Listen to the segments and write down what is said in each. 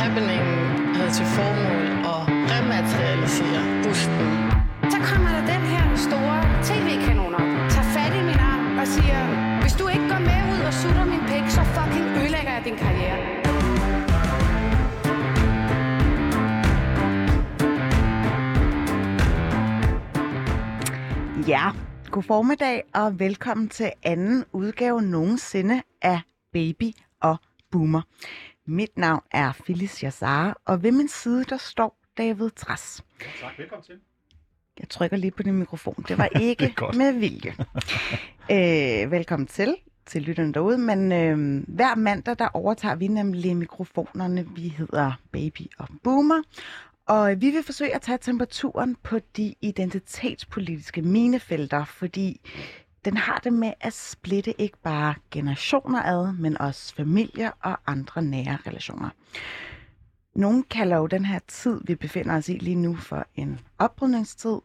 Happeningen havde til formål at rematerialisere busten. Så kommer der den her store tv-kanon op, tager fat i min arm og siger, hvis du ikke går med ud og sutter min pik, så fucking ødelægger jeg din karriere. Ja, god formiddag og velkommen til anden udgave nogensinde af Baby og Boomer. Mit navn er Phyllis Yassar, og ved min side der står David Tras. Tak, velkommen til. Jeg trykker lige på din mikrofon. Det var ikke Det med vilje. øh, velkommen til, til lytterne derude. Men øh, hver mandag, der overtager vi nemlig mikrofonerne. Vi hedder Baby og Boomer. Og vi vil forsøge at tage temperaturen på de identitetspolitiske minefelter, fordi den har det med at splitte ikke bare generationer ad, men også familier og andre nære relationer. Nogle kalder jo den her tid, vi befinder os i lige nu, for en oprydningstid.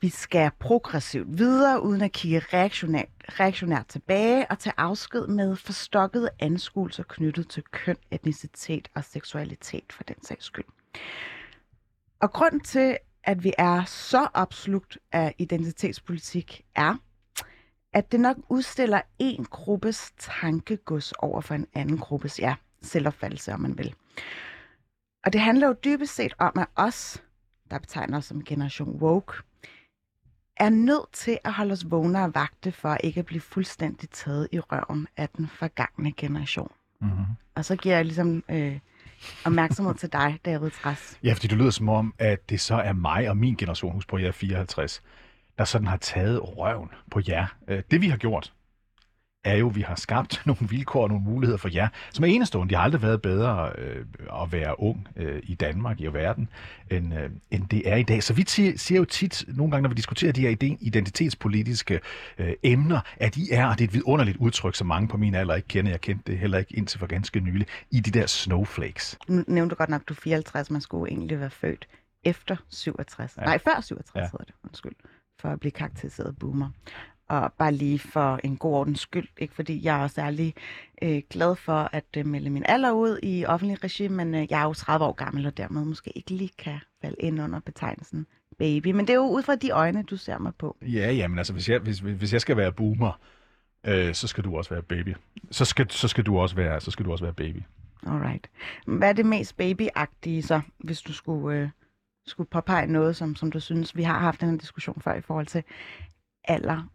Vi skal progressivt videre, uden at kigge reaktionært, reaktionært tilbage og tage afsked med forstokkede anskuelser knyttet til køn, etnicitet og seksualitet for den sags skyld. Og grund til, at vi er så opslugt af identitetspolitik, er, at det nok udstiller en gruppes tankegods over for en anden gruppes, ja, selvopfattelse, om man vil. Og det handler jo dybest set om, at os, der betegner os som generation woke, er nødt til at holde os vågne og vagte for ikke at blive fuldstændig taget i røven af den forgangne generation. Mm-hmm. Og så giver jeg ligesom øh, opmærksomhed til dig, David Træs. Ja, fordi det lyder som om, at det så er mig og min generation, husk på, jeg er 54, der sådan har taget røven på jer. Øh, Det vi har gjort, er jo, at vi har skabt nogle vilkår og nogle muligheder for jer, som er enestående. De har aldrig været bedre øh, at være ung øh, i Danmark, i verden, end, øh, end det er i dag. Så vi ti- siger jo tit, nogle gange, når vi diskuterer de her ide- identitetspolitiske øh, emner, at I er, og det er et vidunderligt udtryk, som mange på min alder ikke kender, jeg kendte det heller ikke indtil for ganske nylig, i de der snowflakes. Nu nævnte du godt nok, at du er 54, man skulle egentlig være født efter 67. Ja. Nej, før 67 Ja. ja. hedder det, undskyld, for at blive karakteriseret boomer. Og bare lige for en god ordens skyld, ikke fordi jeg er særlig øh, glad for at øh, melde min alder ud i offentlig regi, men øh, jeg er jo 30 år gammel, og dermed måske ikke lige kan falde ind under betegnelsen baby. Men det er jo ud fra de øjne, du ser mig på. Ja, ja, men altså, hvis jeg, hvis, hvis jeg skal være boomer, øh, så skal du også være baby. Så skal, så skal du også være, så skal du også være baby. Alright. Hvad er det mest babyagtige så, hvis du skulle, øh, skulle påpege noget, som, som du synes, vi har haft den her diskussion før i forhold til alder?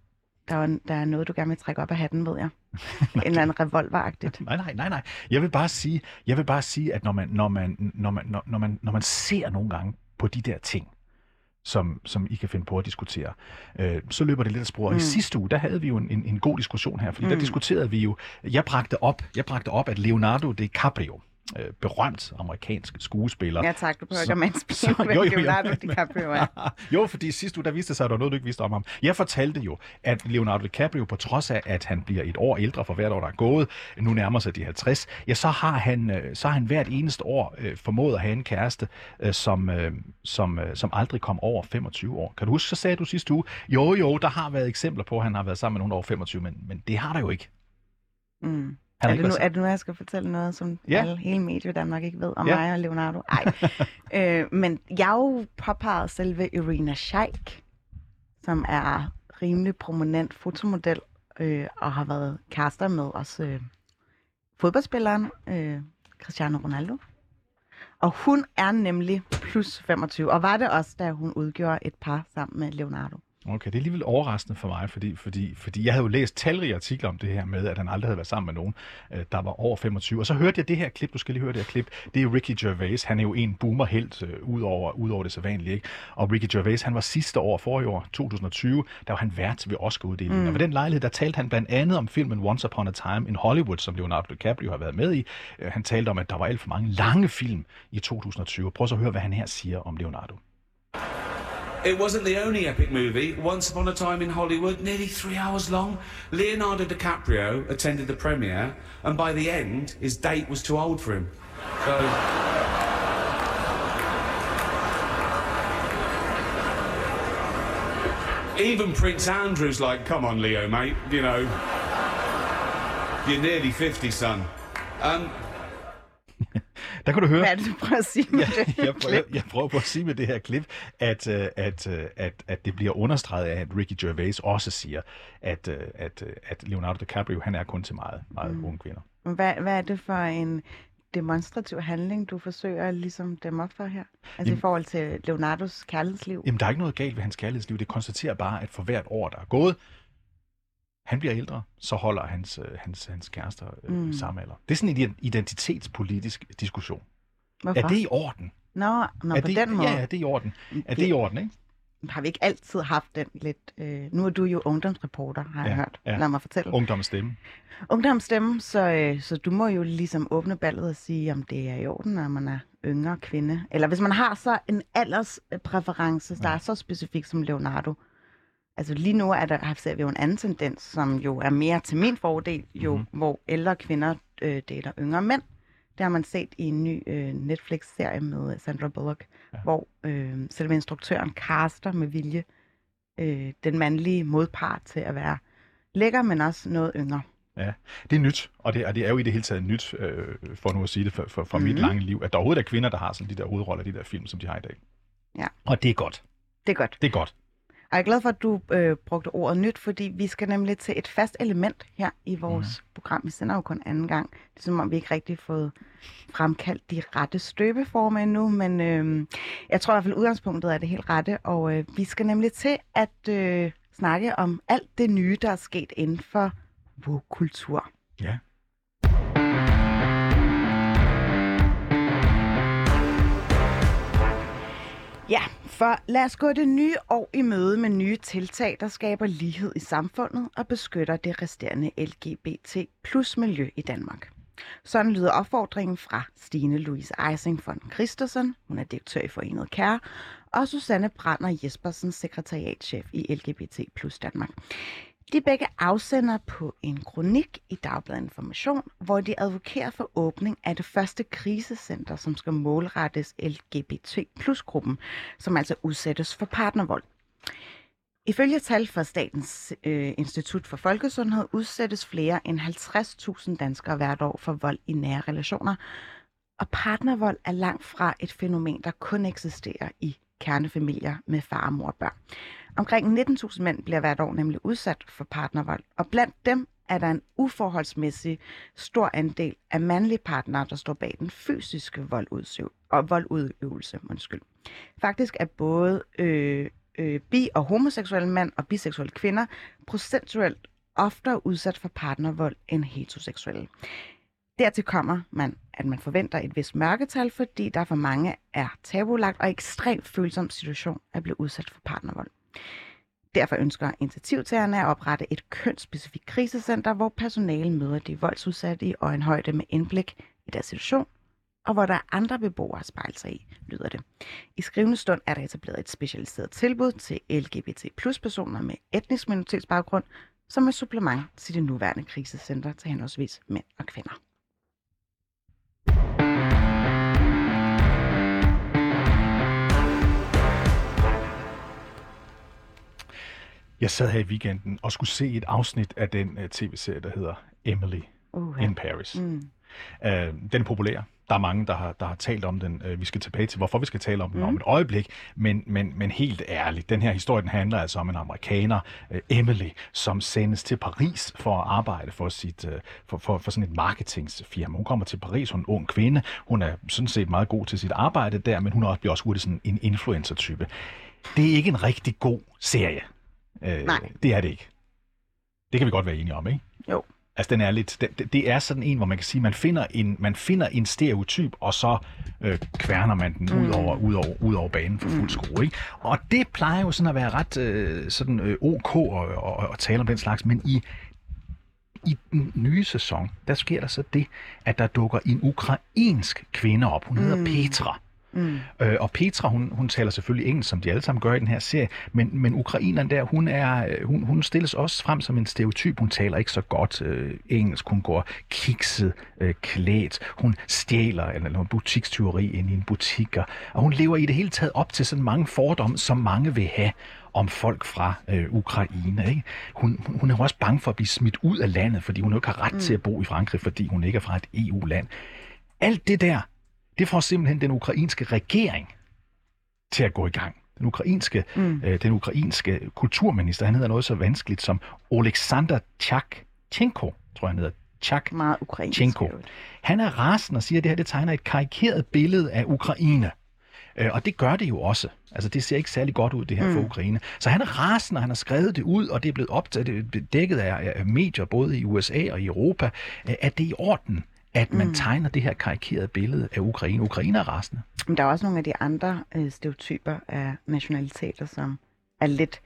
Der er, der er noget, du gerne vil trække op af hatten, ved jeg. en eller anden revolveragtigt. Nej, nej, nej, nej. Jeg vil bare sige, jeg vil bare sige at når man, når man, når man, når, når man, når man ser nogle gange på de der ting, som, som I kan finde på at diskutere, øh, så løber det lidt af sporet. Mm. I sidste uge, der havde vi jo en, en, en god diskussion her, fordi mm. der diskuterede vi jo, jeg bragte op, jeg bragte op, at Leonardo DiCaprio, øh, berømt amerikansk skuespiller, Ja tak, du behøver ikke at mandspille, hvem jo, jo, jo, Leonardo DiCaprio er. jo, fordi sidste uge, der viste sig, at der var noget, du ikke vidste om ham. Jeg fortalte jo, at Leonardo DiCaprio, på trods af, at han bliver et år ældre for hvert år, der er gået, nu nærmer sig de 50, ja, så har han, øh, så har han hvert eneste år øh, formået at have en kæreste, øh, som, øh, som, øh, som aldrig kom over 25 år. Kan du huske, så sagde du sidste uge, jo, jo, der har været eksempler på, at han har været sammen med nogen over 25, men, men det har der jo ikke. Mm. Han Er det, nu, er det nu, jeg skal fortælle noget, som Ja. alle, hele Medie Danmark ikke ved om Ja. mig og Leonardo? Ej. øh, men jeg jo påpeget selve Irina Shayk, som er rimelig prominent fotomodel, øh, og har været kærester med også øh, fodboldspilleren øh, Cristiano Ronaldo. Og hun er nemlig plus 25, og var det også, da hun udgjorde et par sammen med Leonardo. Okay, det er alligevel overraskende for mig, fordi, fordi, fordi jeg havde jo læst talrige artikler om det her med, at han aldrig havde været sammen med nogen, øh, der var over 25. Og så hørte jeg det her klip, du skal lige høre det her klip, det er Ricky Gervais. Han er jo en boomer-helt øh, ud, over, ud over det sædvanlige. Ikke? Og Ricky Gervais, han var sidste år, forrige år, 2020, der var han vært ved Oscar-uddelingen. Mm. Og ved den lejlighed, der talte han blandt andet om filmen Once Upon a Time in Hollywood, som Leonardo DiCaprio har været med i. Øh, Han talte om, at der var alt for mange lange film i 2020. Prøv så at høre, hvad han her siger om Leonardo. It wasn't the only epic movie. Once Upon a Time in Hollywood, nearly three hours long. Leonardo DiCaprio attended the premiere, and by the end, his date was too old for him. So. Even Prince Andrew's like, come on, Leo, mate, you know. You're nearly 50, son. Um, Der kan du høre... Hvad er det, du prøver at sige med Ja, det? jeg, prøver, jeg prøver på at sige med det her klip, at, øh, at, øh, at, at det bliver understreget af, at Ricky Gervais også siger, at, øh, at, at Leonardo DiCaprio, han er kun til meget, meget mm. unge kvinder. Hvad, hvad er det for en demonstrativ handling, du forsøger at ligesom dem op for her? Altså Jamen- i forhold til Leonardos kærlighedsliv? Jamen, der er ikke noget galt ved hans kærlighedsliv. Det konstaterer bare, at for hvert år, der er gået, han bliver ældre, så holder hans, øh, hans, hans kærester øh, Mm. mm. samme alder. Det er sådan en identitetspolitisk diskussion. Hvorfor? Er det i orden? Nå, nå er på det, den måde. Ja, er det i orden? Er det i orden, ikke? Har vi ikke altid haft den lidt... Øh, nu er du jo ungdomsreporter, har jeg Ja, hørt. ja. Lad mig fortælle. Ungdommens stemme. Ungdomsstemme, så, øh, så du må jo ligesom åbne ballet og sige, om det er i orden, når man er yngre kvinde. Eller hvis man har så en alderspræference, der Ja. er så specifik som Leonardo. Altså lige nu er der, ser vi jo en anden tendens, som jo er mere til min fordel, jo, Mhm. mm-hmm. hvor ældre kvinder øh, dater yngre mænd. Det har man set i en ny øh, Netflix-serie med øh, Sandra Bullock, Ja. ja. hvor øh, selve instruktøren caster med vilje øh, den mandlige modpart til at være lækker, men også noget yngre. Det er nyt, og det, og det er jo i det hele taget nyt, øh, for nu at sige det, for, for, for mm. mit Mhm. lange liv, at der overhovedet er kvinder, der har sådan de der hovedroller i de der film, som de har i dag. Ja. Og det er godt. Det er godt. Det er godt. Jeg er glad for, at du øh, brugte ordet nyt, fordi vi skal nemlig til et fast element her i vores mm. program. Vi sender jo kun anden gang. Det er som om, vi ikke rigtig har fået fremkaldt de rette støbeformer endnu, men øh, jeg tror i hvert fald, udgangspunktet er det helt rette. Og øh, vi skal nemlig til at øh, snakke om alt det nye, der er sket inden for woke-kultur. Ja. Ja, for lad os gå det nye år i møde med nye tiltag, der skaber lighed i samfundet og beskytter det resterende LGBT plus miljø i Danmark. Sådan lyder opfordringen fra Stine Louise Eising von Christensen, hun er direktør i Forenet Kære, og Susanne Brander Jespersen, sekretariatchef i LGBT plus Danmark. De er begge afsender på en kronik i Dagbladet Information, hvor de advokerer for åbning af det første krisecenter, som skal målrettes LGBT plus gruppen, som altså udsættes for partnervold. Ifølge tal fra Statens øh, Institut for Folkesundhed udsættes flere end 50.000 danskere hvert år for vold i nære relationer, og partnervold er langt fra et fænomen, der kun eksisterer i kernefamilier med far mor og børn. Omkring 19.000 mænd bliver hvert år nemlig udsat for partnervold, og blandt dem er der en uforholdsmæssig stor andel af mandlige partnere, der står bag den fysiske voldudsøv- og voldudøvelse. Undskyld. Faktisk er både øh, øh, bi- og homoseksuelle mænd og biseksuelle kvinder procentuelt oftere udsat for partnervold end heteroseksuelle. Dertil kommer man, at man forventer et vist mørketal, fordi der for mange er tabulagt og ekstremt følsom situation at blive udsat for partnervold. Derfor ønsker initiativtagerne at oprette et kønsspecifikt krisecenter, hvor personale møder de voldsudsatte i øjenhøjde med indblik i deres situation, og hvor der er andre beboere at spejle sig i, lyder det. I skrivende stund er der etableret et specialiseret tilbud til LGBT plus personer med etnisk minoritetsbaggrund, som et supplement til det nuværende krisecenter til henholdsvis mænd og kvinder. Jeg sad her i weekenden og skulle se et afsnit af den uh, tv-serie, der hedder Emily Uh, in Paris. Mm. Uh, den er populær. Der er mange, der har, der har talt om den. Uh, vi skal tilbage til, hvorfor vi skal tale om den Mm. om et øjeblik. Men, men, men helt ærligt, den her historie den handler altså om en amerikaner, uh, Emily, som sendes til Paris for at arbejde for, sit, uh, for, for, for sådan et marketingsfirma. Hun kommer til Paris, hun er en ung kvinde. Hun er sådan set meget god til sit arbejde der, men hun er også, bliver også hurtigt sådan en influencer-type. Det er ikke en rigtig god serie. Uh, Nej. Det er det ikke. Det kan vi godt være enige om, ikke? Jo. Altså, den er lidt, det, det er sådan en, hvor man kan sige, man finder en, man finder en stereotyp, og så øh, kværner man den ud, Mm. over, ud, over, ud over banen for fuld skrue. Ikke? Og det plejer jo sådan at være ret øh, sådan, øh, ok at, at, at tale om den slags, men i, i den nye sæson, der sker der så det, at der dukker en ukrainsk kvinde op. Hun hedder Mm. Petra. Mm. Øh, og Petra, hun, hun taler selvfølgelig engelsk, som de alle sammen gør i den her serie, men, men ukraineren der, hun, er, øh, hun, hun stilles også frem som en stereotyp. Hun taler ikke så godt øh, engelsk. Hun går kikset øh, klædt. Hun stjæler eller noget butikstyveri ind i en butik. Og, og hun lever i det hele taget op til sådan mange fordomme, som mange vil have om folk fra øh, Ukraine. Ikke? Hun, hun, hun er jo også bange for at blive smidt ud af landet, fordi hun ikke har ret mm. til at bo i Frankrig, fordi hun ikke er fra et EU-land. Alt det der, det får simpelthen den ukrainske regering til at gå i gang. Den ukrainske, mm. øh, den ukrainske kulturminister, han hedder noget så vanskeligt som Oleksandr Tjachenko, tror jeg han hedder. Chak Meget ukrainsk. Han er rasende og siger, at det her det tegner et karikeret billede af Ukraine. Øh, Og det gør det jo også. Altså, det ser ikke særlig godt ud, det her mm. for Ukraine. Så han er rasende, og han har skrevet det ud, og det er blevet optaget, det er dækket af, af medier, både i USA og i Europa, øh, at det er i orden, at man mm. tegner det her karikerede billede af Ukraine. Ukraine er rasende. Men der er også nogle af de andre øh, stereotyper af nationaliteter, som er lidt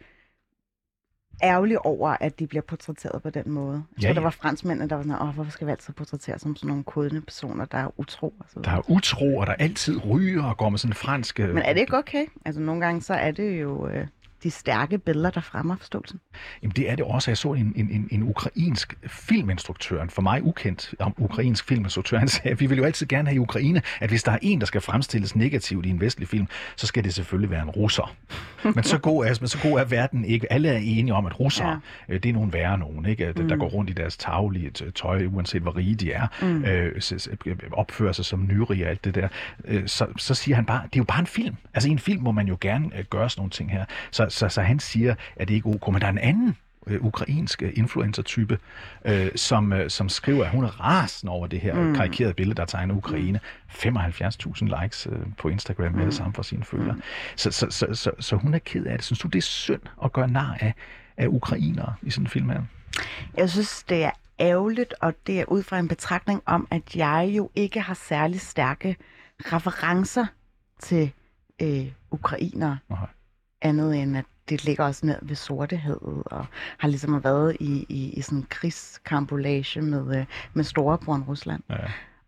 ærgerlige over, at de bliver portrætteret på den måde. Jeg Ja, tror, der ja. var franskmændene, der var sådan, åh, hvorfor skal vi altid portrættere som sådan nogle kodende personer, der er utro? Og så Der er utro, og der altid ryger og går med sådan en fransk... øh, Men er det ikke okay? Altså nogle gange, så er det jo øh, de stærke billeder, der fremmer forståelsen. Jamen det er det også. Jeg så en, en, en, en ukrainsk filminstruktør, en for mig ukendt om ukrainsk filminstruktør, han sagde, at vi vil jo altid gerne have i Ukraine, at hvis der er en, der skal fremstilles negativt i en vestlig film, så skal det selvfølgelig være en russer. Men så god er, men så god er verden ikke. Alle er enige om, at russere, ja. det er nogle værre nogen, ikke? Der, der går rundt i deres taglige tøj, uanset hvor rige de er, mm. øh, s- opfører sig som nyrig og alt det der. Øh, så, så siger han bare, det er jo bare en film. Altså i en film må man jo gerne øh, gøre sådan nogle ting her. Så, så, så han siger, at det ikke er ok. Men der er en anden øh, ukrainsk øh, influencer-type, øh, som, øh, som skriver, at hun er rasende over det her mm. karikerede billede, der tegner Ukraine. 75.000 likes øh, på Instagram med det samme for sine følgere. Så, så, så, så, så hun er ked af det. Synes du, det er synd at gøre nar af, af ukrainere i sådan en film her? Jeg synes, det er ærgerligt, og det er ud fra en betragtning om, at jeg jo ikke har særlig stærke referencer til øh, ukrainere. Nej. Andet end, at det ligger også ned ved sortehed, og har ligesom været i, i, i sådan en krigskambolage med, øh, med storebroren Rusland. Ja.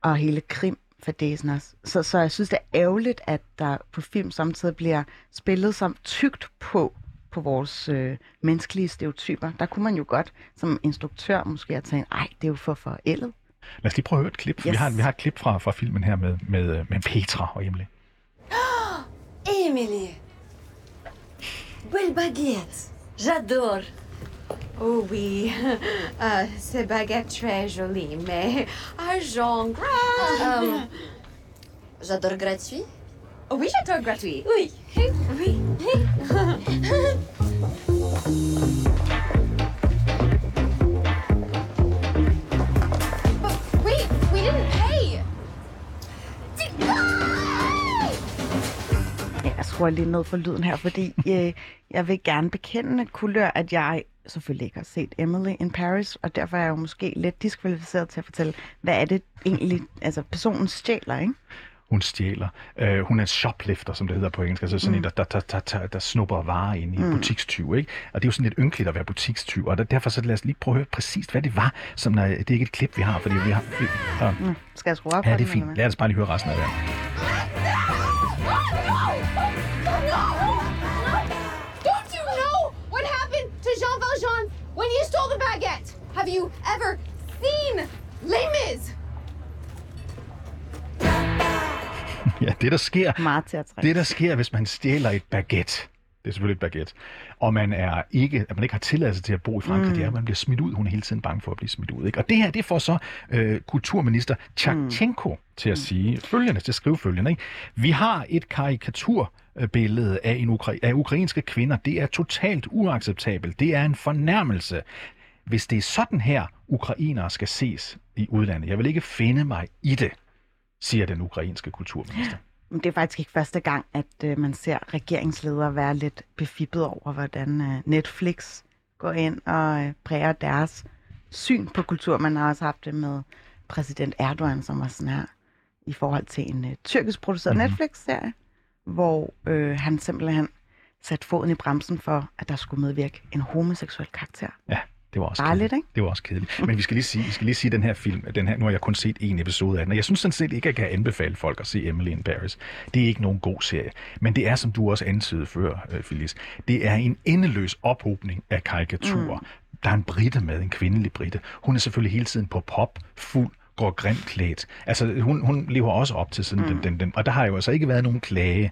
Og hele Krim fadesen også. Så, så jeg synes, det er ærgerligt, at der på film samtidig bliver spillet som tygt på på vores øh, menneskelige stereotyper. Der kunne man jo godt som instruktør måske have tænkt, ej, det er jo for forældet. Lad os lige prøve at høre et klip. Yes. Vi, har, vi har et klip fra, fra filmen her med, med, øh, med Petra og Emily. Emily Belle baguette J'adore Oh oui, euh, c'est baguette très jolie, mais argent gras. Euh, j'adore gratuit. Oui, j'adore gratuit. Oui. Oui. skruer lige ned for lyden her, fordi øh, jeg vil gerne bekende, kulør, at jeg selvfølgelig ikke har set Emily in Paris, og derfor er jeg jo måske lidt diskvalificeret til at fortælle, hvad er det egentlig, altså personen stjæler, ikke? Hun stjæler. Øh, hun er en shoplifter, som det hedder på engelsk. Altså sådan mm. en, der, der, der, der, der, der snupper varer ind i mm. butikstyv. Ikke? Og det er jo sådan lidt ynkeligt at være butikstyv. Og der, derfor så lad os lige prøve at høre præcis, hvad det var. Som, når, det er ikke et klip, vi har, fordi vi har... Vi, øh, Mm. Skal jeg skrue op ja, det er fint. Lad os bare lige høre resten af det. Have you ever seen Les Mis? Ja, det der sker, Meget trække. det der sker, hvis man stjæler et baguette, det er selvfølgelig et baguette, og man er ikke, at man ikke har tilladelse til at bo i Frankrig, mm. det er, at man bliver smidt ud. Hun er hele tiden bange for at blive smidt ud. Ikke? Og det her, det får så øh, kulturminister Tjachenko mm. til at sige følgende, til at skrive følgende. Ikke? Vi har et karikaturbillede af, en ukra- af ukrainske kvinder. Det er totalt uacceptabelt. Det er en fornærmelse. Hvis det er sådan her, ukrainere skal ses i udlandet. Jeg vil ikke finde mig i det, siger den ukrainske kulturminister. Det er faktisk ikke første gang, at øh, man ser regeringsledere være lidt befippet over, hvordan øh, Netflix går ind og øh, præger deres syn på kultur. Man har også haft det med præsident Erdogan, som var sådan her, i forhold til en øh, tyrkisk produceret mm-hmm. Netflix-serie, hvor øh, han simpelthen satte foden i bremsen for, at der skulle medvirke en homoseksuel karakter. Ja, det var også Bare kedeligt. lidt, ikke? Det var også kedeligt. Men vi skal lige sige, vi skal lige sige den her film, den her, nu har jeg kun set en episode af den, og jeg synes sådan set ikke, at jeg kan anbefale folk at se Emily in Paris. Det er ikke nogen god serie. Men det er, som du også antydede før, øh, Phyllis, det er en endeløs ophobning af karikaturer. Mm. Der er en britte med, en kvindelig britte. Hun er selvfølgelig hele tiden på pop, fuld, går grimt klædt. Altså, hun, hun lever også op til sådan mm. den, den, den, og der har jo altså ikke været nogen klage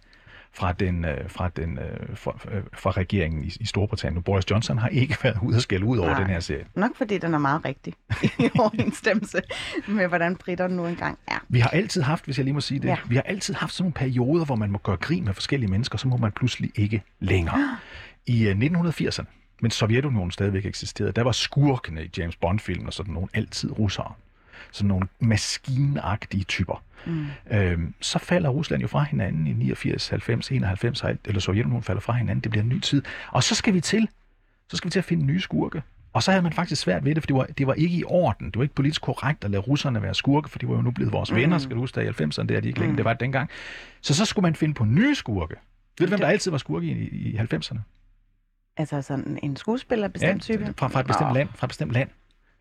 fra, den, øh, fra, den, øh, fra, øh, fra regeringen i, i Storbritannien. Boris Johnson har ikke været ude og skælde ud over Nej. den her serie. Nok fordi den er meget rigtig i overensstemmelse med, hvordan britterne nu engang er. Vi har altid haft, hvis jeg lige må sige det, Ja. vi har altid haft sådan nogle perioder, hvor man må gøre grin med forskellige mennesker, så må man pludselig ikke længere. I øh, 1980'erne, mens Sovjetunionen stadigvæk eksisterede, der var skurkene i James Bond-film og sådan nogle altid russere. Sådan nogle maskinagtige typer. Mm. Øhm, så falder Rusland jo fra hinanden i 89, 90, 91, og alt- eller Sovjetunionen falder fra hinanden. Det bliver en ny tid. Og så skal vi til, så skal vi til at finde nye skurke. Og så havde man faktisk svært ved det, for det var, det var ikke i orden. Det var ikke politisk korrekt at lade russerne være skurke, for de var jo nu blevet vores venner, skal du huske, der i 90'erne, det er de ikke længere, det var det dengang. Så så skulle man finde på nye skurke. Ved du, hvem der altid var skurke i, i 90'erne? Altså sådan en skuespiller bestemt type. fra, fra et bestemt Nå, land. Fra et bestemt land.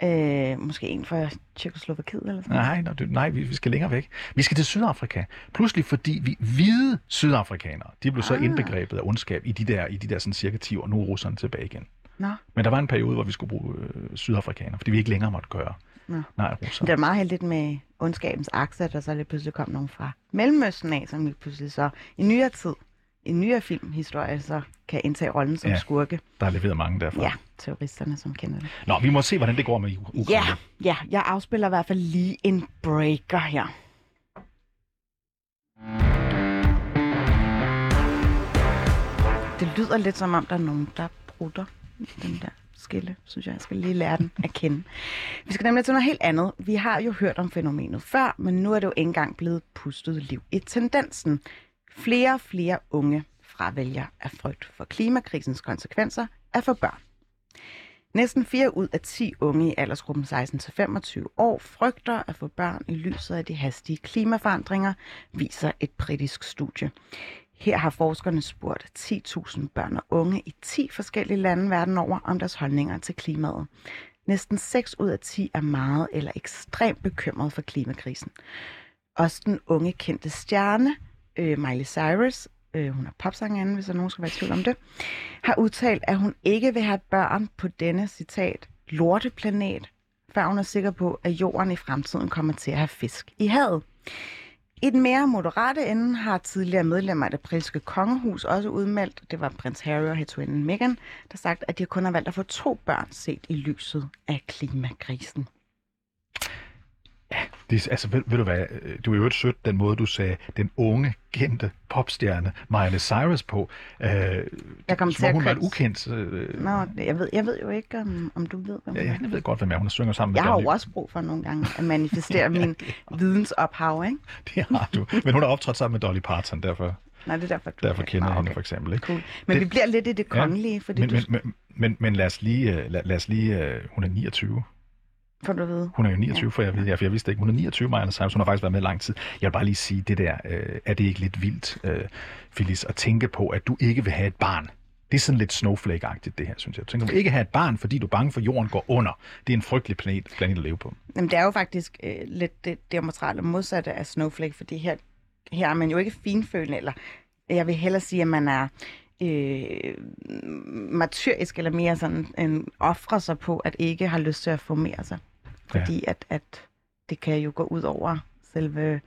Øh, måske en fra Tjekoslovakiet eller sådan. Nej, nej, nej vi, vi skal længere væk. Vi skal til Sydafrika. Pludselig fordi vi hvide sydafrikanere, de blev så Ah. indbegrebet af ondskab i de der, i de der sådan cirka 10 år. Nu er russerne tilbage igen. Nå, Men der var en periode, hvor vi skulle bruge øh, sydafrikanere, fordi vi ikke længere måtte gøre. Nå. Nej, russer. det er meget heldigt med ondskabens akse, at der så lige pludselig kom nogen fra Mellemøsten af, som lige pludselig så i nyere tid, i nyere filmhistorie, så kan indtage rollen som Ja. skurke. Der er leveret mange derfra. Ja, terroristerne, som kender det. Nå, vi må se, hvordan det går med Ukraine. Ja, ja, jeg afspiller i hvert fald lige en breaker her. Det lyder lidt som om, der er nogen, der brutter den der skille, synes jeg. Jeg skal lige lære den at kende. Vi skal nemlig til noget helt andet. Vi har jo hørt om fænomenet før, men nu er det jo ikke engang blevet pustet liv i tendensen. Flere og flere unge fravælger af frygt for klimakrisens konsekvenser at få børn. Næsten 4 ud af 10 unge i aldersgruppen 16-25 år frygter at få børn i lyset af de hastige klimaforandringer, viser et britisk studie. Her har forskerne spurgt 10.000 børn og unge i 10 forskellige lande verden over om deres holdninger til klimaet. Næsten 6 ud af 10 er meget eller ekstremt bekymret for klimakrisen. Også den unge kendte stjerne, øh, Miley Cyrus, øh, hun er popsangerinde, hvis der nogen skal være i tvivl om det, har udtalt, at hun ikke vil have børn på denne, citat, lorteplanet, før hun er sikker på, at jorden i fremtiden kommer til at have fisk i havet. I den mere moderate ende har tidligere medlemmer af det britiske kongehus også udmeldt, det var prins Harry og hertuginden Meghan, der sagt, at de kun har valgt at få to børn set i lyset af klimakrisen. Det, er- altså, ved, ved du hvad, øh, du er jo et sødt, den måde, du sagde, den unge, kendte popstjerne Miley Cyrus på. Øh, Jeg kom til at hun var et ukendt... Øh, Nå, jeg ved, jeg ved jo ikke, om, om du ved, hvem ja, er. jeg ved godt, hvem er. Hun synger sammen med Jeg har jo også brug for nogle gange at manifestere min vidensophav, ikke? Det har du. Men hun har optrådt sammen med Dolly Parton, derfor, Nej, det er derfor, du derfor kender jeg hende for eksempel. Ikke? Cool. Men Det- vi bliver lidt i det Ja, kongelige, fordi Men, du, men, men, men, men lad os lige... øh, Lad, lad os lige øh, hun er 29. får du at vide. Hun er jo 29, for jeg, ved, ja, for jeg vidste ikke. Hun er 29, Miley Cyrus. Hun har faktisk været med lang tid. Jeg vil bare lige sige det der. Øh, er det ikke lidt vildt, øh, Phyllis, at tænke på, at du ikke vil have et barn? Det er sådan lidt snowflake-agtigt, det her, synes jeg. Du tænker, du ikke have et barn, fordi du er bange for, at jorden går under. Det er en frygtelig planet, planet at leve på. Jamen, det er jo faktisk øh, lidt det diametrale modsatte af Snowflake, fordi her, her er man jo ikke finfølende, eller jeg vil hellere sige, at man er øh, martyrisk, eller mere sådan en offrer sig på, at ikke har lyst til at formere sig. Fordi at, at det kan jo gå ud over selve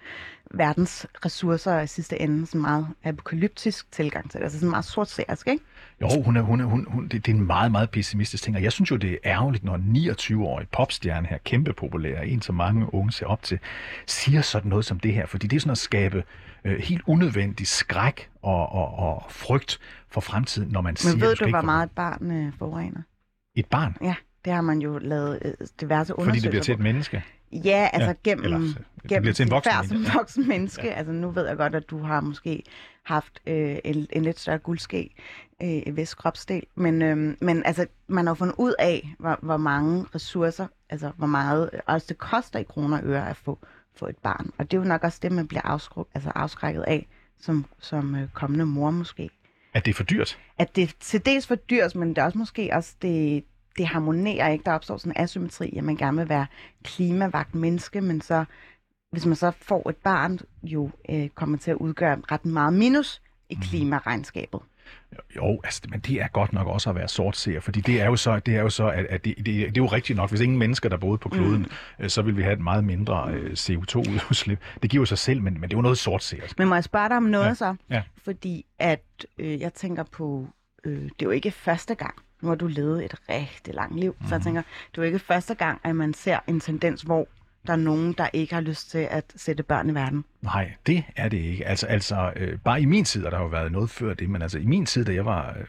verdens ressourcer i sidste ende sådan meget apokalyptisk tilgang til det. Altså sådan meget sortseersk, ikke? Jo, hun er, hun er, hun, hun, det, det er en meget, meget pessimistisk ting, og jeg synes jo, det er ærgerligt, når en 29-årig popstjerne her, kæmpe populær, en som mange unge ser op til, siger sådan noget som det her, fordi det er sådan at skabe øh, helt unødvendig skræk og, og, og frygt for fremtiden, når man Men siger, ved skal du, hvor meget et barn øh, forurener? et barn, Ja, det har man jo lavet øh, diverse fordi undersøgelser det bliver til et menneske. Ja, altså Ja, gennem, eller, øh, det gennem bliver til en voksen som voksen menneske. Ja. Altså nu ved jeg godt, at du har måske haft øh, en, en lidt større guldske øh, i vis kropsdel. Men, øh, men altså, man har jo fundet ud af, hvor, hvor mange ressourcer, altså hvor meget også det koster i kroner og øre at få, få et barn. Og det er jo nok også det, man bliver afskru, altså afskrækket af som, som øh, kommende mor måske. At det er for dyrt. At det til dels for dyrt, men det er også måske også det, det harmonerer ikke. Der opstår sådan en asymmetri, at man gerne vil være klimavagt menneske, men så hvis man så får et barn, jo øh, kommer til at udgøre ret meget minus i klimaregnskabet. Jo, altså, men det er godt nok også at være sortseer, fordi det er jo så, det er jo så at, at det, det, det, er jo rigtigt nok. Hvis ingen mennesker, der boede på kloden, mm. så vil vi have et meget mindre øh, CO2-udslip. Det giver jo sig selv, men, men det er jo noget sortseer. Men må jeg spørge dig om noget Ja. ja. så? Ja. Fordi at øh, jeg tænker på, øh, det er jo ikke første gang, nu har du levet et rigtig langt liv, mm. så jeg tænker, det er jo ikke første gang, at man ser en tendens, hvor der er nogen, der ikke har lyst til at sætte børn i verden. Nej, det er det ikke. Altså, altså øh, bare i min tid, og der har jo været noget før det, men altså i min tid, da jeg var øh,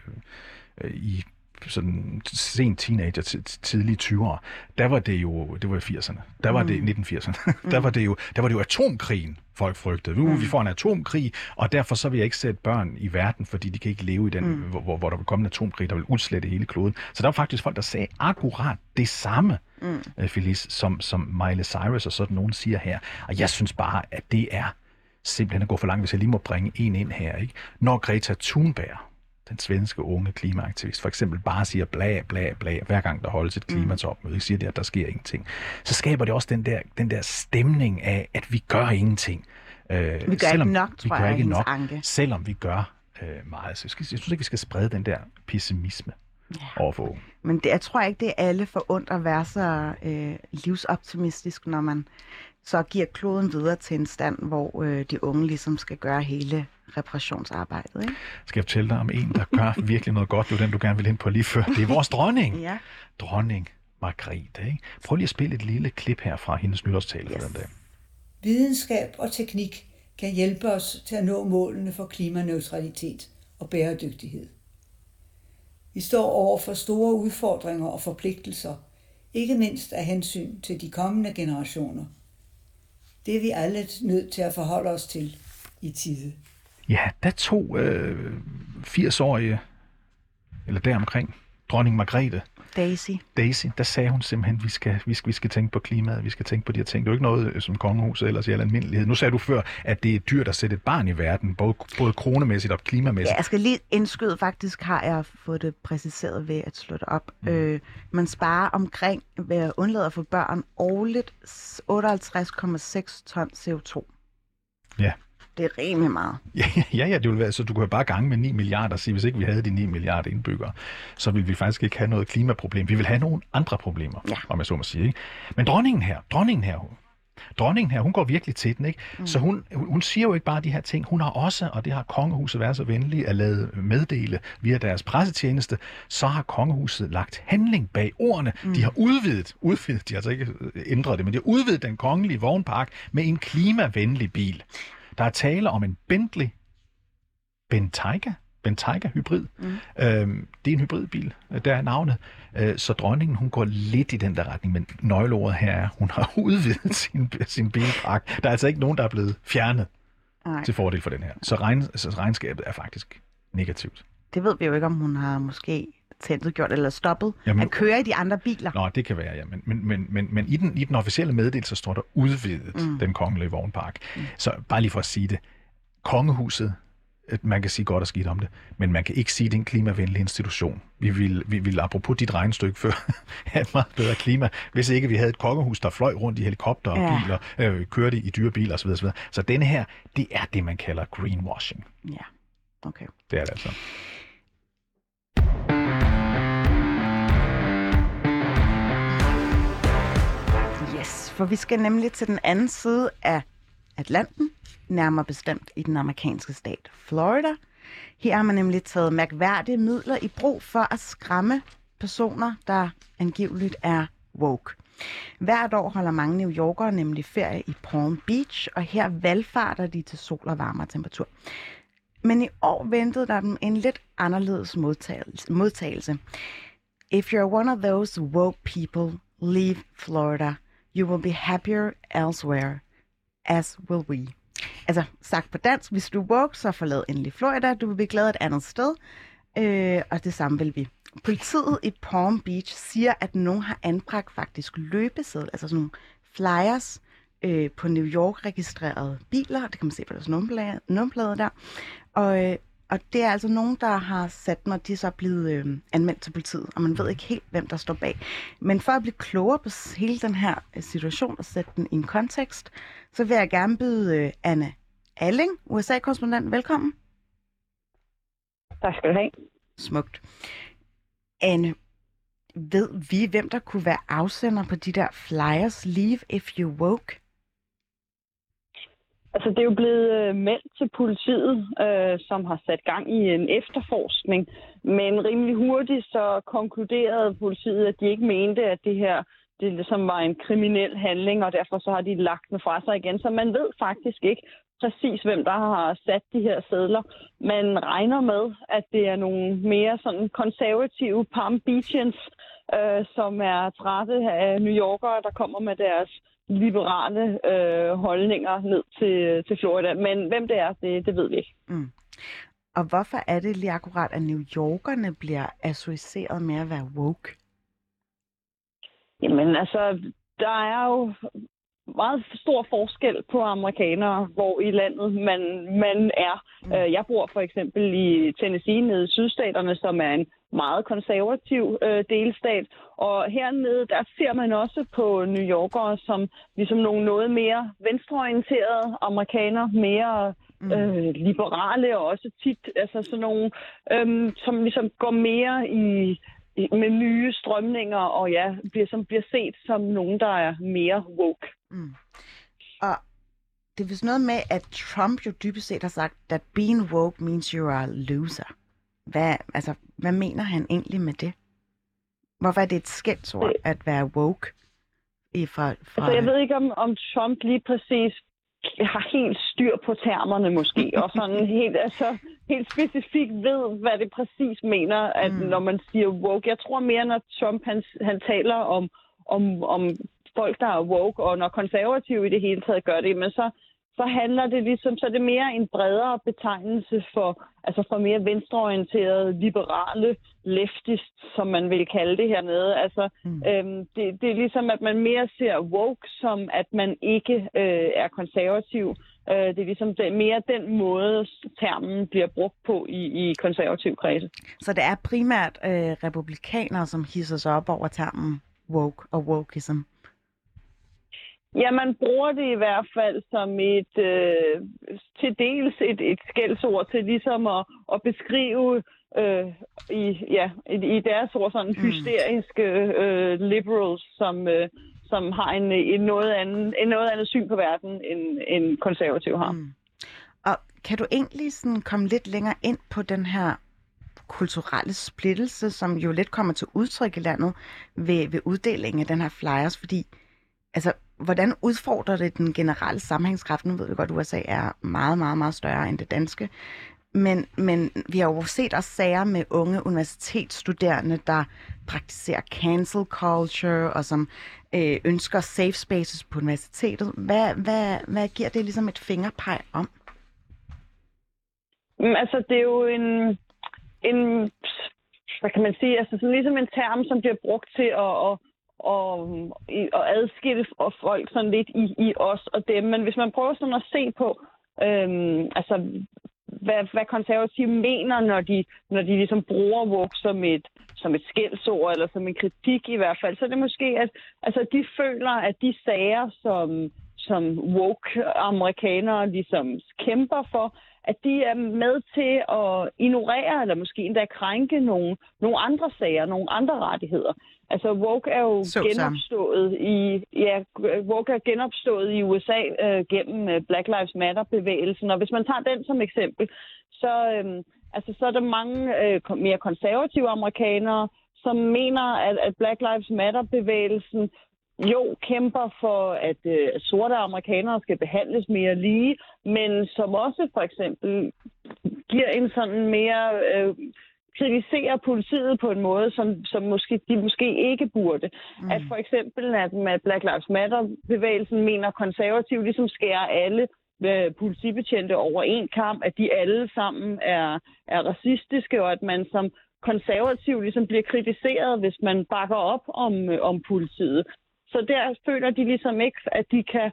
øh, i sådan sent teenager, til tidlige 20'ere, der var det jo, det var i 80'erne, der var det 1980'erne, der var det jo, der var det jo atomkrigen, folk frygtede. Uh, vi får en atomkrig, og derfor så vil jeg ikke sætte børn i verden, fordi de kan ikke leve i den, mm. hvor, hvor, hvor der vil komme en atomkrig, der vil udslette hele kloden. Så der var faktisk folk, der sagde akkurat det samme, mm. Felice, som, som Miley Cyrus og sådan nogen siger her. Og jeg synes bare, at det er simpelthen at gå for langt, hvis jeg lige må bringe en ind her. Ikke? Når Greta Thunberg, den svenske unge klimaaktivist, for eksempel bare siger bla bla bla, hver gang der holdes et klimatopmøde, ikke siger det, at der sker ingenting, så skaber det også den der, den der stemning af, at vi gør ingenting. Øh, Vi gør ikke nok, tror vi gør jeg, ikke nok, anke. selvom vi gør øh, meget. Så jeg, skal, jeg synes ikke, vi skal sprede den der pessimisme ja. over for unge. Men det, jeg tror ikke, det er alle for ondt at være så øh, livsoptimistisk, når man så giver kloden videre til en stand, hvor øh, de unge ligesom skal gøre hele reparationsarbejdet. Ikke? Skal jeg fortælle dig om en, der gør virkelig noget godt? Det er jo den, du gerne vil ind på lige før. Det er vores dronning. Ja. Dronning Margrethe. Ikke? Prøv lige at spille et lille klip her fra hendes nytårstale. Yes. for den dag. Videnskab og teknik kan hjælpe os til at nå målene for klimaneutralitet og bæredygtighed. Vi står over for store udfordringer og forpligtelser, ikke mindst af hensyn til de kommende generationer. Det er vi alle nødt til at forholde os til i tide. Ja, der tog øh, 80-årige, eller deromkring, dronning Margrethe, Daisy. Daisy, der sagde hun simpelthen, at vi skal, vi, skal, vi skal tænke på klimaet, vi skal tænke på de her ting. Det er jo ikke noget, øh, som kongehuset ellers i al almindelighed. Nu sagde du før, at det er dyrt at sætte et barn i verden, både, både kronemæssigt og klimamæssigt. Ja, jeg skal lige indskyde, faktisk har jeg fået det præciseret ved at slå det op. Mm. Øh, man sparer omkring, ved at undlade at få børn, årligt 58,6 ton CO2. Ja. Det er rimelig meget. Ja, ja, ja, det vil være, så du kan jo bare gange med 9 milliarder og sige, hvis ikke vi havde de 9 milliarder indbyggere, så ville vi faktisk ikke have noget klimaproblem. Vi vil have nogle andre problemer, Ja. om jeg så må sige. Ikke? Men dronningen her, dronningen her, hun- dronningen her, hun går virkelig til den, ikke? Mm. Så hun, hun siger jo ikke bare de her ting. Hun har også, og det har kongehuset været så venlige at lade meddele via deres pressetjeneste, så har kongehuset lagt handling bag ordene. Mm. De har udvidet, udvidet, de har altså ikke ændret det, men de har udvidet den kongelige vognpark med en klimavenlig bil. Der er tale om en Bentley Bentayga, Bentayga hybrid. Mm. Øhm, det er en hybridbil, øh, der er navnet. Øh, så dronningen, hun går lidt i den der retning, men nøgleordet her er, hun har udvidet sin, sin bilpark. Der er altså ikke nogen, der er blevet fjernet Nej, til fordel for den her. Så, regn, så regnskabet er faktisk negativt. det ved vi jo ikke, om hun har måske gjort eller stoppet Jamen- at køre i de andre biler. Nå, det kan være, ja. Men, men, men, men, men i, den, i den officielle meddelelse står der udvidet mm. den kongelige vognpark. Mm. Så bare lige for at sige det. Kongehuset, man kan sige godt og skidt om det, men man kan ikke sige, at det er en klimavenlig institution. Vi vil, vi vil apropos dit regnstykke før, have et meget bedre klima, hvis ikke vi havde et kongehus, der fløj rundt i helikopter og Ja. biler, øh, kørte i dyre biler osv. osv. Så denne her, det er det, man kalder greenwashing. Ja, okay. Det er det altså. Yes, for vi skal nemlig til den anden side af Atlanten, nærmere bestemt i den amerikanske stat Florida. Her har man nemlig taget mærkværdige midler i brug for at skræmme personer, der angiveligt er woke. Hvert år holder mange New Yorkere nemlig ferie i Palm Beach, og her valgfarter de til sol og varmere temperatur. Men i år ventede der dem en lidt anderledes modtagelse. If you're one of those woke people, leave Florida. You will be happier elsewhere, as will we. Altså, sagt på dansk, hvis du er woke, så forlad endelig Florida. Du vil blive glad et andet sted. Øh, og det samme vil vi. Politiet i Palm Beach siger, at nogen har anbragt faktisk løbeseddel, altså sådan nogle flyers øh, på New York-registrerede biler. Det kan man se på deres nummerplade, nummerplade der. Og, øh, og det er altså nogen, der har sat, når de er så er blevet øh, anmeldt til politiet, og man ved ikke helt, hvem der står bag. Men for at blive klogere på hele den her øh, situation og sætte den i en kontekst, så vil jeg gerne byde øh, Anne Alling, USA-korrespondent, velkommen. Tak skal du have. Smukt. Anne, ved vi, hvem der kunne være afsender på de der flyers, Leave if you woke? Altså, det er jo blevet øh, meldt til politiet, øh, som har sat gang i en efterforskning. Men rimelig hurtigt så konkluderede politiet, at de ikke mente, at det her det ligesom var en kriminel handling, og derfor så har de lagt den fra sig igen. Så man ved faktisk ikke præcis, hvem der har sat de her sædler. Man regner med, at det er nogle mere sådan konservative Palm Beachians, øh, som er trætte af New Yorkere, der kommer med deres liberale øh, holdninger ned til, til Florida. Men hvem det er, det, det ved vi ikke. Mm. Og hvorfor er det lige akkurat, at New Yorkerne bliver associeret med at være woke? Jamen altså, der er jo meget stor forskel på amerikanere, hvor i landet man, man er. Mm. Øh, jeg bor for eksempel i Tennessee nede i sydstaterne, som er en meget konservativ øh, delstat. Og hernede, der ser man også på New Yorkere som ligesom nogle noget mere venstreorienterede amerikanere, mere mm. øh, liberale og også tit altså sådan nogle, øh, som ligesom går mere i med nye strømninger, og ja, bliver, som bliver set som nogen, der er mere woke. Mm. Og det er vist noget med, at Trump jo dybest set har sagt, that being woke means you are a loser. Hvad, altså, hvad mener han egentlig med det? Hvorfor er det et skældsord at være woke? I fra, fra... Altså, jeg ved ikke, om, om Trump lige præcis har helt styr på termerne måske, og sådan helt, altså, helt specifikt ved, hvad det præcis mener, at mm. når man siger woke. Jeg tror mere, når Trump han, han taler om, om, om folk, der er woke, og når konservative i det hele taget gør det, men så, så handler det ligesom, så er det mere en bredere betegnelse for, altså for mere venstreorienterede, liberale leftist, som man vil kalde det hernede. Altså, mm. øhm, det, det er ligesom, at man mere ser woke som, at man ikke øh, er konservativ. Øh, det er ligesom det, mere den måde, termen bliver brugt på i, i konservativ kredse. Så det er primært øh, republikanere, som hisser sig op over termen woke og wokeism? Ja, man bruger det i hvert fald som et øh, til dels et, et skældsord til ligesom at, at beskrive øh, i, ja, i, i deres ord sådan mm. hysteriske øh, liberals, som, øh, som har en, en, noget anden, en noget andet syn på verden, end, end konservative har. Mm. Og kan du egentlig sådan komme lidt længere ind på den her kulturelle splittelse, som jo lidt kommer til udtryk i landet ved, ved uddelingen af den her flyers, fordi altså, hvordan udfordrer det den generelle sammenhængskraft? Nu ved vi godt, at USA er meget, meget, meget større end det danske. Men, men vi har jo set også sager med unge universitetsstuderende, der praktiserer cancel culture, og som øh, ønsker safe spaces på universitetet. Hvad, hvad, hvad giver det ligesom et fingerpeg om? Mm, altså, det er jo en, en hvad kan man sige, altså sådan ligesom en term, som bliver brugt til at, at og, og adskille folk sådan lidt i, i os og dem. Men hvis man prøver sådan at se på, øhm, altså, hvad, hvad konservative mener, når de, når de ligesom bruger woke som et, som et skældsord, eller som en kritik i hvert fald, så er det måske, at altså, de føler, at de sager, som, som woke amerikanere ligesom kæmper for, at de er med til at ignorere, eller måske endda krænke nogle, nogle andre sager, nogle andre rettigheder. Altså, woke er jo so genopstået i, ja, woke er genopstået i USA øh, gennem øh, Black Lives Matter-bevægelsen, og hvis man tager den som eksempel, så, øh, altså, så er der mange øh, mere konservative amerikanere, som mener, at, at Black Lives Matter-bevægelsen jo kæmper for, at øh, sorte amerikanere skal behandles mere lige, men som også for eksempel giver en sådan mere øh, kritiserer politiet på en måde, som, som måske, de måske ikke burde. Mm. At for eksempel, at med Black Lives Matter-bevægelsen mener konservativ ligesom skærer alle øh, politibetjente over en kamp, at de alle sammen er, er racistiske, og at man som konservativ ligesom bliver kritiseret, hvis man bakker op om, øh, om politiet. Så der føler de ligesom ikke, at de kan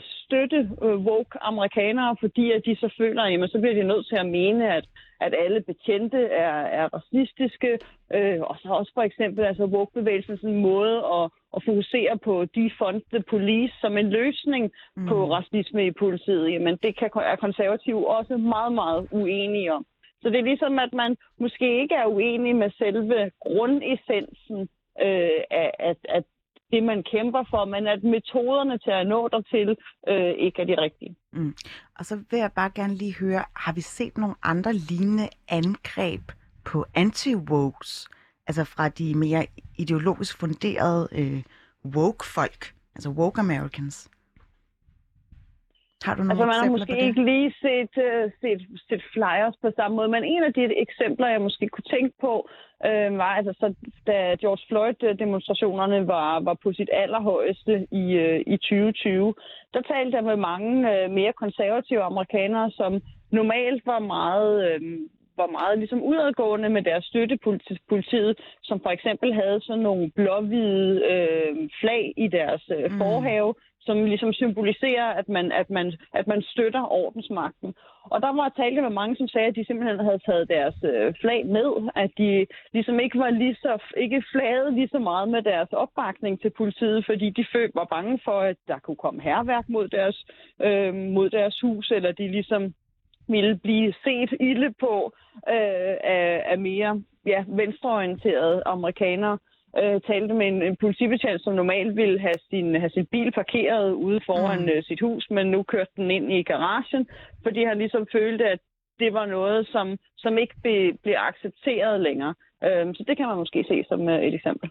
støtte øh, woke amerikanere, fordi at de så føler, at så bliver de nødt til at mene, at, at alle betjente er, er racistiske. Øh, og så også for eksempel altså woke-bevægelsens måde at, at fokusere på defund the police som en løsning mm. på racisme i politiet. Jamen det kan, er konservative også meget, meget uenige om. Så det er ligesom, at man måske ikke er uenig med selve grundessensen øh, af, at, at det, man kæmper for, men at metoderne til at nå dertil øh, ikke er de rigtige. Mm. Og så vil jeg bare gerne lige høre, har vi set nogle andre lignende angreb på anti-wokes, altså fra de mere ideologisk funderede øh, woke-folk, altså woke Americans? Har du nogle Altså, man har måske på det? ikke lige set, uh, set, set flyers på samme måde, men en af de eksempler, jeg måske kunne tænke på, øh, var, altså, så, da George Floyd-demonstrationerne var, var på sit allerhøjeste i, øh, i 2020, der talte jeg med mange øh, mere konservative amerikanere, som normalt var meget... Øh, var meget ligesom udadgående med deres støtte politiet, som for eksempel havde sådan nogle blåhvide øh, flag i deres øh, Mm som ligesom symboliserer, at man, at, man, at man støtter ordensmagten. Og der var jeg talt med mange, som sagde, at de simpelthen havde taget deres øh, flag ned, at de ligesom ikke var lige så, ikke flagede lige så meget med deres opbakning til politiet, fordi de følte var bange for, at der kunne komme herværk mod deres, øh, mod deres hus, eller de ligesom ville blive set ilde på øh, af, af mere ja, venstreorienterede amerikanere. Øh, talte med en, en politibetjent, som normalt ville have sin, have sin bil parkeret ude foran Mm. øh, sit hus, men nu kørte den ind i garagen, fordi han ligesom følte, at det var noget, som, som ikke blev, blev accepteret længere. Øh, så det kan man måske se som øh, et eksempel.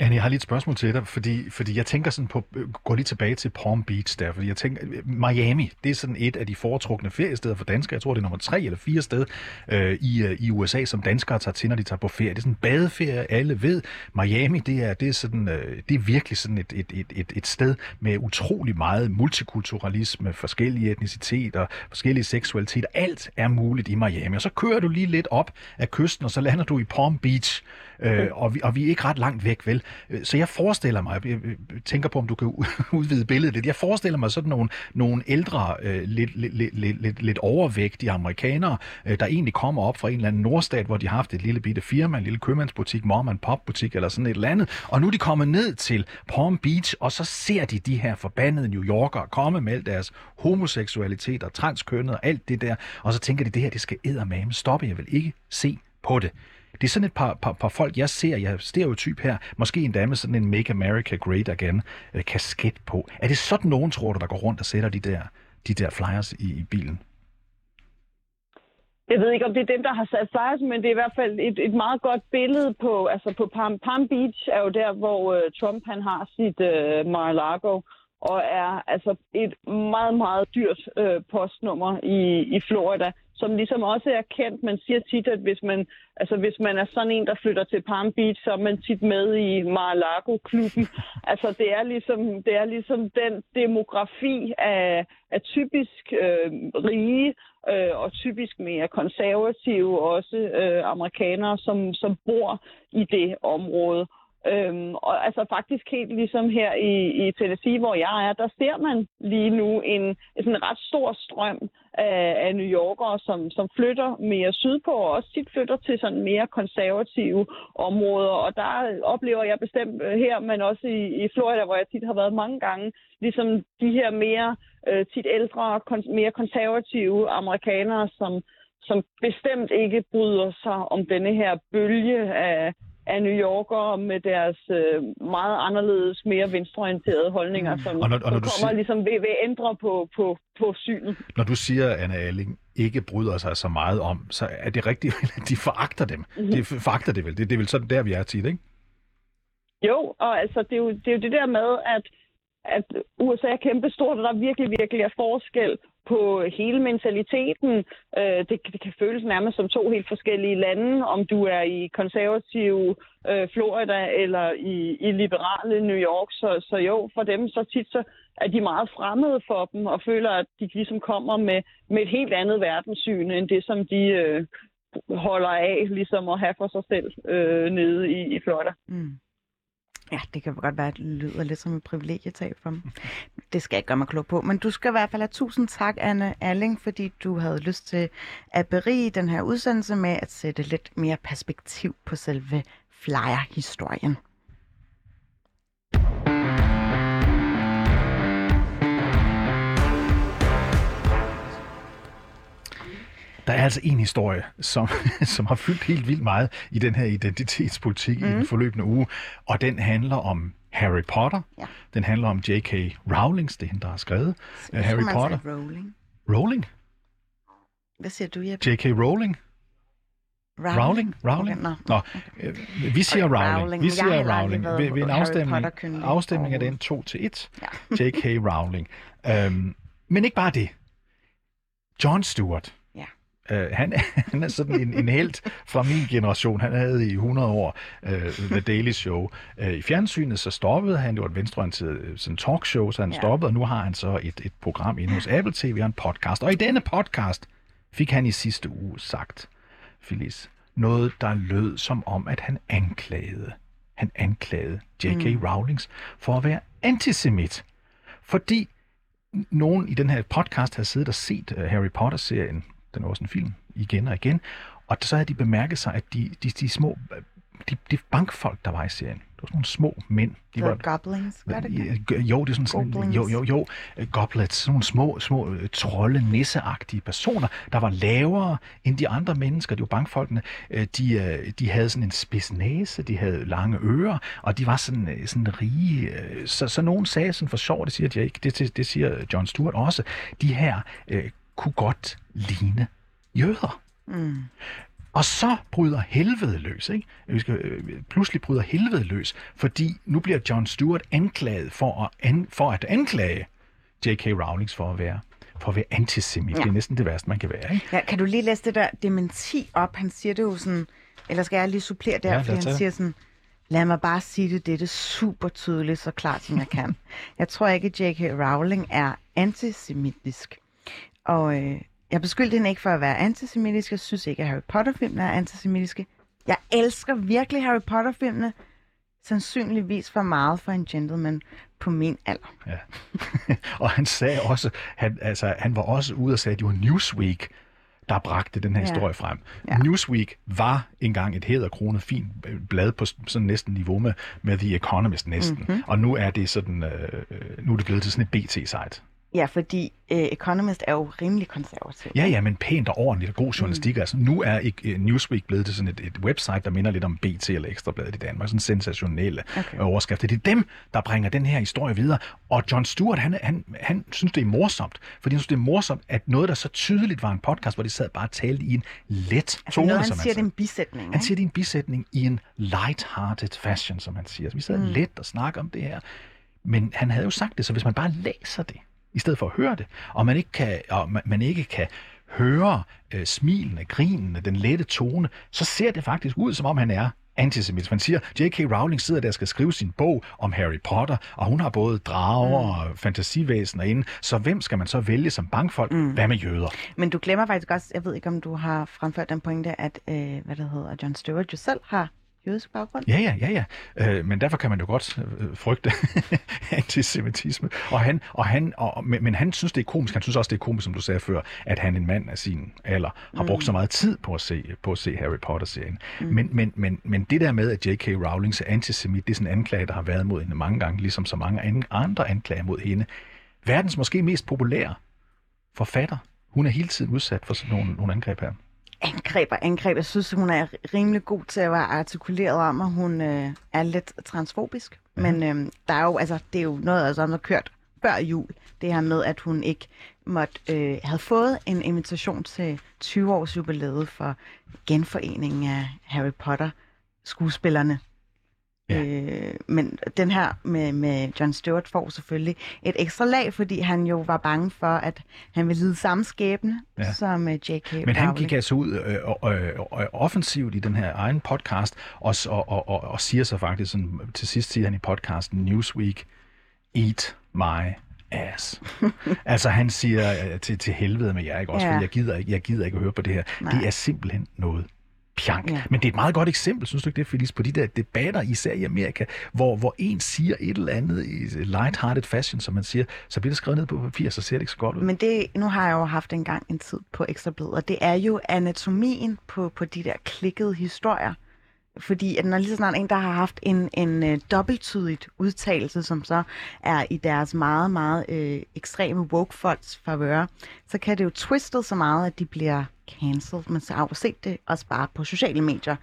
Anne, jeg har lige et spørgsmål til dig, fordi, fordi jeg tænker sådan på, går gå lige tilbage til Palm Beach der, fordi jeg tænker, øh, Miami, det er sådan et af de foretrukne feriesteder for danskere. Jeg tror, det er nummer tre eller fire sted øh, i, øh, i USA, som danskere tager til, når de tager på ferie. Det er sådan en badeferie, alle ved. Miami, det er, det er, sådan, øh, det er virkelig sådan et, et, et, et, et sted med utrolig meget multikulturalisme, forskellige etniciteter, forskellige seksualiteter. Alt er muligt i Miami. Og så kører du lige lidt op af kysten, og så lander du i Palm Beach, øh, og, vi, og vi er ikke ret langt væk, vel? Så jeg forestiller mig, jeg tænker på, om du kan udvide billedet lidt, jeg forestiller mig sådan nogle, nogle ældre, øh, lidt, lidt, lidt, lidt, lidt, overvægtige amerikanere, øh, der egentlig kommer op fra en eller anden nordstat, hvor de har haft et lille bitte firma, en lille købmandsbutik, mom and pop butik eller sådan et eller andet, og nu er de kommet ned til Palm Beach, og så ser de de her forbandede New Yorkere komme med deres homoseksualitet og transkønnet og alt det der, og så tænker de, det her, det skal eddermame stoppe, jeg vil ikke se på det. Det er sådan et par, par, par folk, jeg ser, jeg stereotyp her, måske endda med sådan en Make America Great Again øh, kasket på. Er det sådan nogen, tror du, der går rundt og sætter de der, de der flyers i, i bilen? Jeg ved ikke, om det er dem, der har sat flyers, men det er i hvert fald et, et meget godt billede på, altså på Palm, Palm Beach er jo der, hvor øh, Trump han har sit øh, Mar-a-Lago, og er altså et meget, meget dyrt øh, postnummer i, i Florida, som ligesom også er kendt. Man siger tit, at hvis man, altså hvis man er sådan en, der flytter til Palm Beach, så er man tit med i Mar-a-Lago-klubben. Altså det er ligesom, det er ligesom den demografi af, af typisk øh, rige øh, og typisk mere konservative også øh, amerikanere, som, som bor i det område. Øhm, og altså faktisk helt ligesom her i, i Tennessee, hvor jeg er, der ser man lige nu en, en sådan ret stor strøm af, af New Yorkere, som, som flytter mere sydpå, og også tit flytter til sådan mere konservative områder. Og der oplever jeg bestemt øh, her, men også i, i Florida, hvor jeg tit har været mange gange, ligesom de her mere øh, tit ældre, kon- mere konservative amerikanere, som, som bestemt ikke bryder sig om denne her bølge af, af New Yorkere med deres øh, meget anderledes, mere venstreorienterede holdninger, som, Og når- og når som kommer siger- ligesom ved, ved at ændre på, på, på synet. Når du siger, Anna Alling ikke bryder sig så meget om, så er det rigtigt, at de foragter dem. Mhm. De foragter det vel. Det, det er vel sådan der, vi er tit, ikke? Jo, og altså, det er jo det, er jo det der med, at, at USA er kæmpestort, og der virkelig, virkelig er forskel på hele mentaliteten. Øh, det, det kan føles nærmest som to helt forskellige lande, om du er i konservative øh, Florida eller i, i liberale New York. Så, så jo, for dem så tit så er de meget fremmede for dem, og føler, at de ligesom kommer med, med et helt andet verdenssyn, end det, som de øh, holder af, ligesom at have for sig selv øh, nede i, i Florida. Mm. Ja, det kan godt være, at det lyder lidt som et privilegietab for mig. Det skal jeg ikke gøre mig klog på. Men du skal i hvert fald have tusind tak, Anne Alling, fordi du havde lyst til at berige den her udsendelse med at sætte lidt mere perspektiv på selve flyer-historien. Der er altså en historie, som, som har fyldt helt vildt meget i den her identitetspolitik mm. i den forløbende uge, og den handler om Harry Potter. Ja. Den handler om J.K. Rowling, det er hende, der har skrevet uh, Harry Potter. Rowling. Rowling? Hvad siger du, Jeppe? J.K. Rowling? Rowling? Rowling? Okay, nå. Nå, øh, vi siger Okay, Rowling. Rowling. Vi Jeg siger aldrig Rowling. Ved, ved en afstemning, afstemning er den overhovedet. 2 til 1. Ja. J.K. Rowling. Øhm, men ikke bare det. John Stewart. Øh, han, er- han er sådan en, en held fra min generation. Han havde i 100 år uh, The Daily Show. Uh, I fjernsynet så stoppede han. Det var et venstreorienteret øh, sådan talkshow, så han Ja. stoppede, og nu har han så et, et program inde hos Apple TV og en podcast. Og i denne podcast fik han i sidste uge sagt, Phyllis, noget, der lød som om, at han anklagede, han anklagede J.K. Mm. Rowlings for at være antisemit. Fordi nogen i den her podcast havde siddet og set uh, Harry Potter-serien, den er også en film, igen og igen, og så havde de bemærket sig, at de, de, de små, de, de bankfolk, der var i serien, det var sådan nogle små mænd. De The var, Goblins, gør det Jo, det er sådan, sådan jo, jo, jo, goblets, sådan nogle små, små øh, trolde, nisseagtige personer, der var lavere end de andre mennesker, de var bankfolkene. Øh, De, øh, de havde sådan en spids næse, de havde lange ører, og de var sådan, sådan rige. Så, så nogen sagde sådan for sjov, det siger jeg ikke, det, det siger John Stewart også, de her øh, kunne godt ligne jøder. Mm. Og så bryder helvede løs, ikke? Vi skal, øh, pludselig bryder helvede løs, fordi nu bliver John Stewart anklaget for at, an, for at anklage J.K. Rowling for at være for at være antisemit. Ja. Det er næsten det værste, man kan være. Ikke? Ja, kan du lige læse det der dementi op? Han siger det jo sådan, eller skal jeg lige supplere der, Ja, fordi han siger sådan, lad mig bare sige det, det er super tydeligt, så klart som jeg kan. jeg tror ikke, at J.K. Rowling er antisemitisk. Og øh, jeg beskyldte hende ikke for at være antisemitisk. Jeg synes ikke, at Harry Potter-filmene er antisemitiske. Jeg elsker virkelig Harry Potter-filmene. Sandsynligvis for meget for en gentleman på min alder. Ja. og han sagde også, han, altså, han var også ude og sagde, at det var Newsweek, der bragte den her Ja. historie frem. Ja. Newsweek var engang et hæderkronet fint blad på sådan næsten niveau med, med The Economist næsten. Mhm. Mm-hmm. Og nu er det sådan, øh, øh, nu er det blevet til sådan et BT-site. Ja, fordi øh, Economist er jo rimelig konservativ. Ja, ja, men pænt og ordentligt og god journalistik. Mm. Altså, nu er ikke, uh, Newsweek blevet til sådan et, et website, der minder lidt om BT eller Ekstrabladet i Danmark. Sådan sensationelle Okay. overskrifter. Det er dem, der bringer den her historie videre. Og John Stewart, han, han, han synes, det er morsomt. Fordi han synes, det er morsomt, at noget, der så tydeligt var en podcast, hvor de sad bare og talte i en let Altså tone, noget, han som siger, det er en bisætning. Han ikke? siger, det er en bisætning i en light-hearted fashion, som han siger. Så vi sad mm. let og snakker om det her. Men han havde jo sagt det, så hvis man bare læser det, i stedet for at høre det, og man ikke kan, og man, man ikke kan høre øh, smilene, grinene, den lette tone, så ser det faktisk ud, som om han er antisemit. Man siger, J.K. Rowling sidder der og skal skrive sin bog om Harry Potter, og hun har både drager mm. og fantasivæsener inde, så hvem skal man så vælge som bankfolk? Mm. Hvad med jøder? Men du glemmer faktisk også, jeg ved ikke, om du har fremført den pointe, at, øh, hvad det hedder, John Stewart jo selv har jødisk baggrund. Ja, ja, ja, ja. Øh, men derfor kan man jo godt øh, frygte antisemitisme. Og han, og han, og, men, men han synes, det er komisk. Han synes også, det er komisk, som du sagde før, at han, en mand af sin alder, har brugt så meget tid på at se, på at se Harry Potter-serien. Mm. Men, men, men, men det der med, at J.K. Rowling er antisemit, det er sådan en anklage, der har været mod hende mange gange, ligesom så mange an- andre anklager mod hende. Verdens måske mest populære forfatter, hun er hele tiden udsat for sådan nogle, nogle angreb her. Angreb og angreb. Jeg synes, hun er rimelig god til at være artikuleret om, at hun øh, er lidt transfobisk. Ja. Men øh, der er jo, altså, det er jo noget, altså, der har kørt før jul. Det her med, at hun ikke måtte, øh, havde fået en invitation til 20-års jubilæet for genforeningen af Harry Potter skuespillerne. Ja. Øh, men den her med, med John Stewart får selvfølgelig et ekstra lag, fordi han jo var bange for, at han ville lide samme skæbne Ja. som uh, J.K. Men han gik altså ud øh, øh, og, offensivt i den her egen podcast, og, og, og, og, og siger så faktisk, sådan, til sidst siger han i podcasten, Newsweek, eat my ass. altså han siger øh, til, til helvede med jer, ikke også? Ja. Jeg gider, ikke, jeg gider ikke at høre på det her. Nej. Det er simpelthen noget pjank. Ja. Men det er et meget godt eksempel, synes du ikke det, Felice, på de der debatter, især i Amerika, hvor, hvor en siger et eller andet i light-hearted fashion, som man siger, så bliver det skrevet ned på papir, så ser det ikke så godt ud. Men det, nu har jeg jo haft en gang en tid på Ekstrabladet, og det er jo anatomien på, på de der klikkede historier. Fordi at når lige så snart en, der har haft en, en uh, dobbelttydigt udtalelse, som så er i deres meget, meget uh, ekstreme woke-folks favør, så kan det jo twistet så meget, at de bliver cancelled. Men så har jo set det også bare på sociale medier.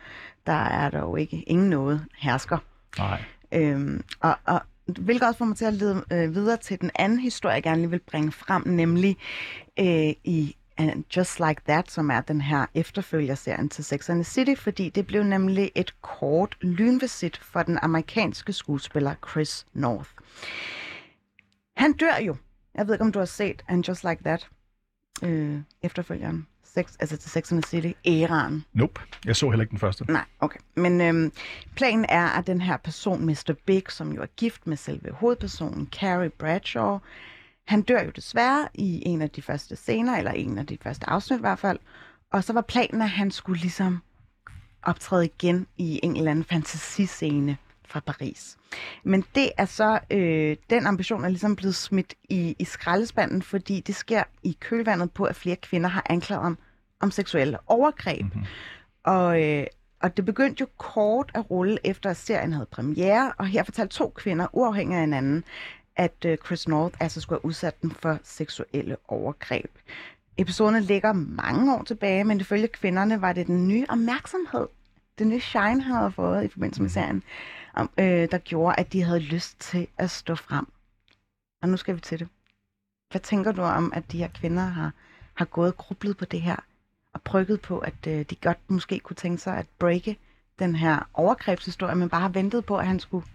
Der er der jo ikke ingen noget hersker. Nej. Øhm, og, og hvilket også får mig til at lede øh, videre til den anden historie, jeg gerne lige vil bringe frem, nemlig øh, i And Just Like That, som er den her efterfølgerserien til Sex and the City, fordi det blev nemlig et kort lynvisit for den amerikanske skuespiller Chris North. Han dør jo. Jeg ved ikke, om du har set And Just Like That, øh, efterfølgeren. Sex, altså til Sex and the City, æraen. Nope. Jeg så heller ikke den første. Nej, okay. Men øhm, planen er, at den her person, Mr. Big, som jo er gift med selve hovedpersonen, Carrie Bradshaw, han dør jo desværre i en af de første scener, eller en af de første afsnit i hvert fald. Og så var planen, at han skulle ligesom optræde igen i en eller anden fantasiscene fra Paris. Men det er så, øh, den ambition er ligesom blevet smidt i, i skraldespanden, fordi det sker i kølvandet på, at flere kvinder har anklaget om, om seksuelle overgreb. Mm-hmm. Og, øh, og det begyndte jo kort at rulle efter, at serien havde premiere, og her fortalte to kvinder, uafhængig af hinanden, at øh, Chris North altså skulle have udsat dem for seksuelle overgreb. Episoderne ligger mange år tilbage, men ifølge kvinderne var det den nye opmærksomhed, den nye shine, havde fået i forbindelse med serien, om, øh, der gjorde, at de havde lyst til at stå frem. Og nu skal vi til det. Hvad tænker du om, at de her kvinder har, har gået og grublet på det her, og brygget på, at øh, de godt måske kunne tænke sig at breake den her overgrebshistorie, men bare har ventet på, at han skulle,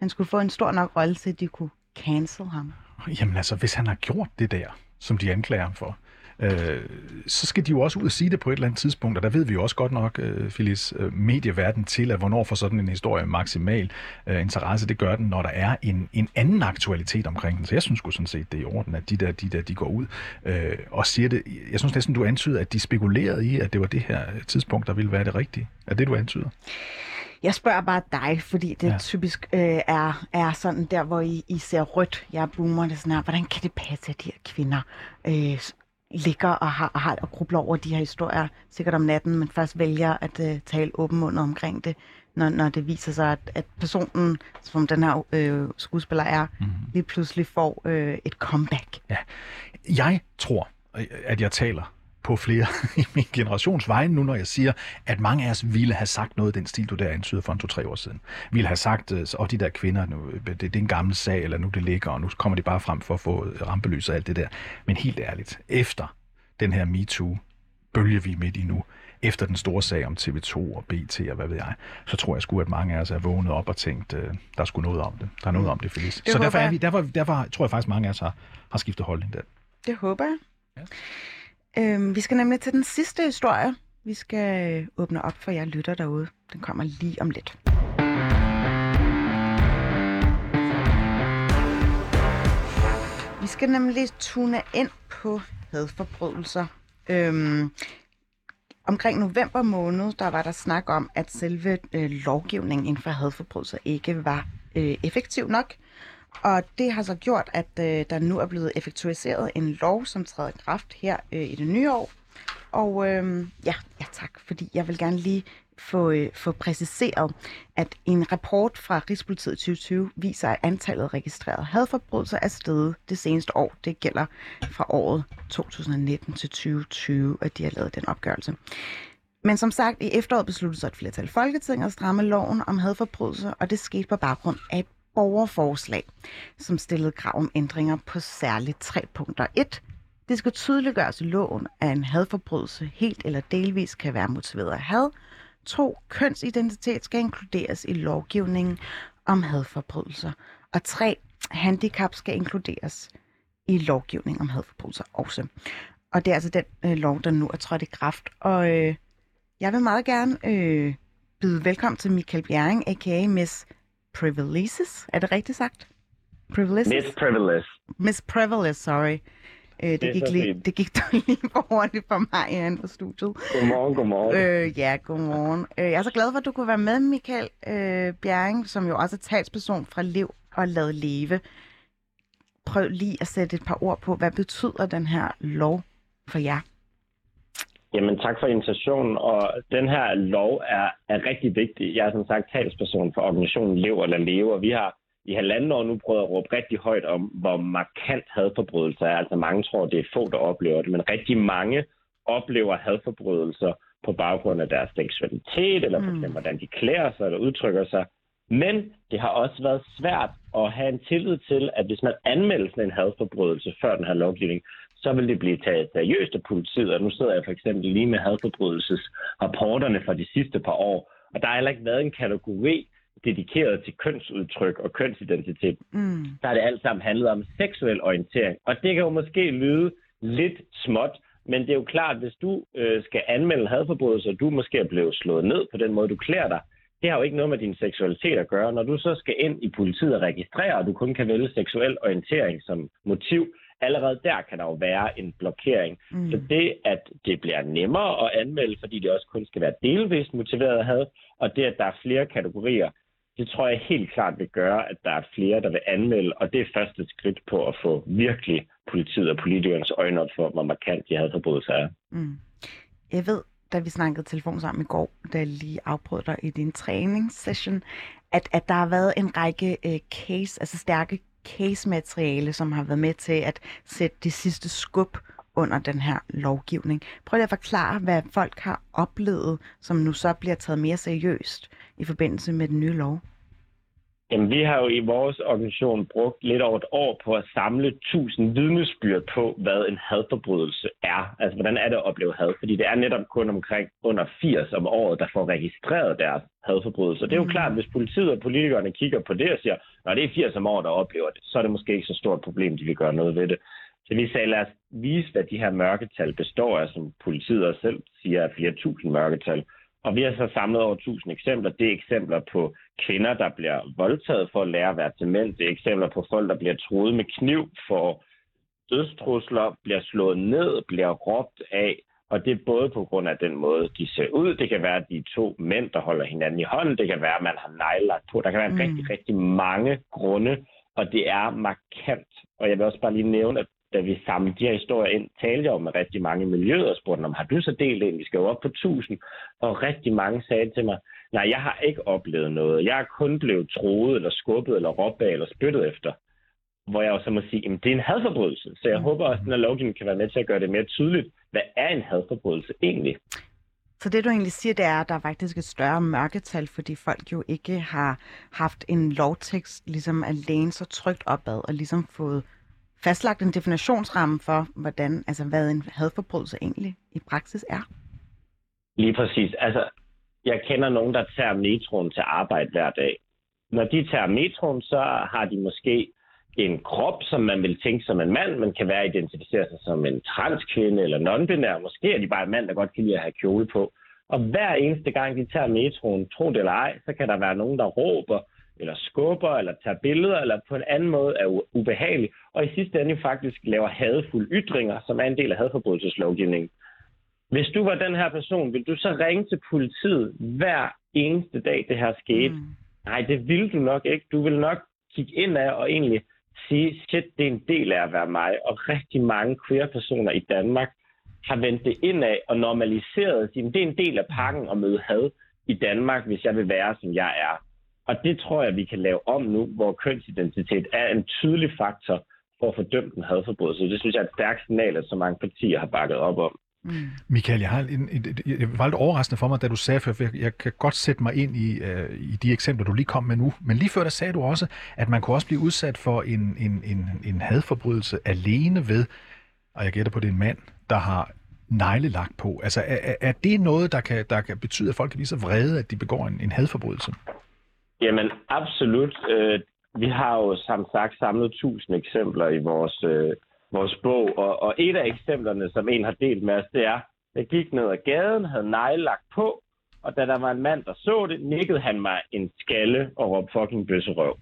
han skulle få en stor nok rolle til, at de kunne cancel ham? Jamen altså, hvis han har gjort det der, som de anklager ham for, øh, så skal de jo også ud og sige det på et eller andet tidspunkt, og der ved vi jo også godt nok, øh, Phyllis, øh, medieverden til, at hvornår får sådan en historie maksimal øh, interesse, det gør den, når der er en, en anden aktualitet omkring den. Så jeg synes sgu sådan set, det er i orden, at de der, de der de går ud øh, og siger det. Jeg synes næsten, du antyder, at de spekulerede i, at det var det her tidspunkt, der ville være det rigtige. Er det, du antyder? Jeg spørger bare dig, fordi det ja. typisk øh, er, er sådan der, hvor I, I ser rødt. Jeg boomer det sådan her. Hvordan kan det passe, at de her kvinder øh, ligger og har, og har og grubler over de her historier, sikkert om natten, men først vælger at øh, tale åbenmundet omkring det, når, når det viser sig, at, at personen, som den her øh, skuespiller er, mm-hmm. lige pludselig får øh, et comeback. Ja. Jeg tror, at jeg taler på flere i min generations vegne nu, når jeg siger, at mange af os ville have sagt noget den stil, du der antyder for en to-tre år siden. Vi ville have sagt, at øh, de der kvinder, nu, det, det er en gammel sag, eller nu det ligger, og nu kommer de bare frem for at få rampelys og alt det der. Men helt ærligt, efter den her MeToo-bølge, vi er midt i nu, efter den store sag om TV2 og BT og hvad ved jeg, så tror jeg sgu, at mange af os er vågnet op og tænkt, øh, der er sgu noget om det. Der er noget om det, Felice. Det så derfor, er vi, derfor, derfor tror jeg faktisk, mange af os har, har skiftet holdning der. Det håber jeg. Ja. Øhm, vi skal nemlig til den sidste historie. Vi skal øh, åbne op for jer lytter derude. Den kommer lige om lidt. Vi skal nemlig tune ind på hadforbrydelser. Øhm, omkring november måned, der var der snak om, at selve øh, lovgivningen inden for hadforbrydelser ikke var øh, effektiv nok. Og det har så gjort, at øh, der nu er blevet effektueret en lov, som træder i kraft her øh, i det nye år. Og øh, ja, ja tak, fordi jeg vil gerne lige få, øh, få præciseret, at en rapport fra Rigspolitiet 2020 viser, at antallet registrerede hadforbrydelser er steget det seneste år. Det gælder fra året 2019 til 2020, at de har lavet den opgørelse. Men som sagt, i efteråret besluttede sig et flertal i Folketinget at stramme loven om hadforbrydelser, og det skete på baggrund af et borgerforslag, som stillede krav om ændringer på særligt tre punkter. 1. Det skal tydeliggøres i loven, at en hadforbrydelse helt eller delvis kan være motiveret af had. 2. Kønsidentitet skal inkluderes i lovgivningen om hadforbrydelser. Og 3. Handicap skal inkluderes i lovgivningen om hadforbrydelser også. Og det er altså den øh, lov, der nu er trådt i kraft. Og øh, jeg vil meget gerne øh, byde velkommen til Michael Bjerring, a.k.a. Miss Privileges. Er det rigtigt sagt? Privileges? Miss Privilege. Miss Privilege, sorry. Øh, det, det, gik lige, det gik dog lige for hurtigt for mig herinde på studiet. Godmorgen, godmorgen. Øh, ja, godmorgen. Øh, jeg er så glad for, at du kunne være med, Michael øh, Bjerring, som jo også er talsperson fra Liv og Lad Leve. Prøv lige at sætte et par ord på, hvad betyder den her lov for jer? Jamen tak for invitationen, og den her lov er, er rigtig vigtig. Jeg er som sagt talsperson for organisationen Lev eller Leve, og vi har i halvanden år nu prøvet at råbe rigtig højt om, hvor markant hadforbrydelser er. Altså mange tror, det er få, der oplever det, men rigtig mange oplever hadforbrydelser på baggrund af deres seksualitet, eller for eksempel, hvordan de klæder sig eller udtrykker sig. Men det har også været svært at have en tillid til, at hvis man anmelder sådan en hadforbrydelse før den her lovgivning, så vil det blive taget seriøst af politiet. Og nu sidder jeg for eksempel lige med hadforbrydelsesrapporterne fra de sidste par år, og der har heller ikke været en kategori dedikeret til kønsudtryk og kønsidentitet. Mm. Der er det alt sammen handlet om seksuel orientering. Og det kan jo måske lyde lidt småt, men det er jo klart, at hvis du øh, skal anmelde hadforbrydelser, og du måske er blevet slået ned på den måde, du klæder dig, det har jo ikke noget med din seksualitet at gøre. Når du så skal ind i politiet og registrere, og du kun kan vælge seksuel orientering som motiv, allerede der kan der jo være en blokering. Mm. Så det, at det bliver nemmere at anmelde, fordi det også kun skal være delvist motiveret have, og det, at der er flere kategorier, det tror jeg helt klart vil gøre, at der er flere, der vil anmelde, og det er første skridt på at få virkelig politiet og politikernes øjne op for, hvor markant de hadforbrydelser er. Mm. Jeg ved, da vi snakkede telefon sammen i går, da jeg lige afbrød dig i din træningssession, at, at der har været en række øh, case, altså stærke case-materiale, som har været med til at sætte det sidste skub under den her lovgivning. Prøv lige at forklare, hvad folk har oplevet, som nu så bliver taget mere seriøst i forbindelse med den nye lov. Jamen, vi har jo i vores organisation brugt lidt over et år på at samle 1000 vidnesbyrd på, hvad en hadforbrydelse er. Altså, hvordan er det at opleve had? Fordi det er netop kun omkring under 80 om året, der får registreret deres hadforbrydelser. Det er jo klart, at hvis politiet og politikerne kigger på det og siger, når det er 80 om året, der oplever det, så er det måske ikke så stort problem, de vil gøre noget ved det. Så vi sagde, lad os vise, hvad de her mørketal består af, som politiet også selv siger er flere tusind mørketal. Og vi har så samlet over 1000 eksempler. Det er eksempler på kvinder, der bliver voldtaget for at lære at være til mænd. Det er eksempler på folk, der bliver truet med kniv for dødstrusler, bliver slået ned, bliver råbt af. Og det er både på grund af den måde, de ser ud. Det kan være, at de er to mænd, der holder hinanden i hånden. Det kan være, at man har neglelagt på. Der kan være mm. rigtig, rigtig mange grunde, og det er markant. Og jeg vil også bare lige nævne, at da vi samlede de her historier ind, talte jeg med rigtig mange miljøer og spurgte om, har du så delt ind? Vi skal jo op på 1000. Og rigtig mange sagde til mig, nej, jeg har ikke oplevet noget. Jeg er kun blevet troet, eller skubbet, eller råbt af, eller spyttet efter. Hvor jeg også må sige, at det er en hadforbrydelse. Så jeg håber også, at den her lovgivning kan være med til at gøre det mere tydeligt, hvad er en hadforbrydelse egentlig? Så det du egentlig siger, det er, at der er faktisk et større mørketal, fordi folk jo ikke har haft en lovtekst ligesom at læne sig trygt opad og ligesom fået fastlagt en definitionsramme for, hvordan, altså, hvad en hadforbrydelse egentlig i praksis er? Lige præcis. Altså, jeg kender nogen, der tager metroen til arbejde hver dag. Når de tager metroen, så har de måske en krop, som man vil tænke som en mand, men kan være identificere sig som en transkvinde eller non-binær. Måske er de bare en mand, der godt kan lide at have kjole på. Og hver eneste gang, de tager metroen, tro det eller ej, så kan der være nogen, der råber, eller skubber, eller tager billeder, eller på en anden måde er ubehagelig, og i sidste ende faktisk laver hadfulde ytringer, som er en del af hadforbrydelseslovgivningen. Hvis du var den her person, vil du så ringe til politiet hver eneste dag, det her skete? Mm. Nej, det vil du nok ikke. Du vil nok kigge ind af og egentlig sige, shit, det er en del af at være mig. Og rigtig mange queer-personer i Danmark har vendt det ind af og normaliseret at det er en del af pakken at møde had i Danmark, hvis jeg vil være, som jeg er. Og det tror jeg, vi kan lave om nu, hvor kønsidentitet er en tydelig faktor for at få dømt en hadforbrydelse. Det synes jeg er et stærkt signal, at så mange partier har bakket op om. Mm. Michael, jeg har en, en, en, det var lidt overraskende for mig, da du sagde, for jeg, jeg kan godt sætte mig ind i, uh, i de eksempler, du lige kom med nu, men lige før der sagde du også, at man kunne også blive udsat for en, en, en, en hadforbrydelse alene ved, og jeg gætter på, det er en mand, der har neglelagt på. Altså, er, er det noget, der kan, der kan betyde, at folk kan blive så vrede, at de begår en, en hadforbrydelse? Jamen, absolut. Øh, vi har jo som sagt samlet tusind eksempler i vores, øh, vores bog, og, og et af eksemplerne, som en har delt med os, det er, jeg gik ned ad gaden, havde neglelagt på, og da der var en mand, der så det, nikkede han mig en skalle og råbte fucking bøsserøv.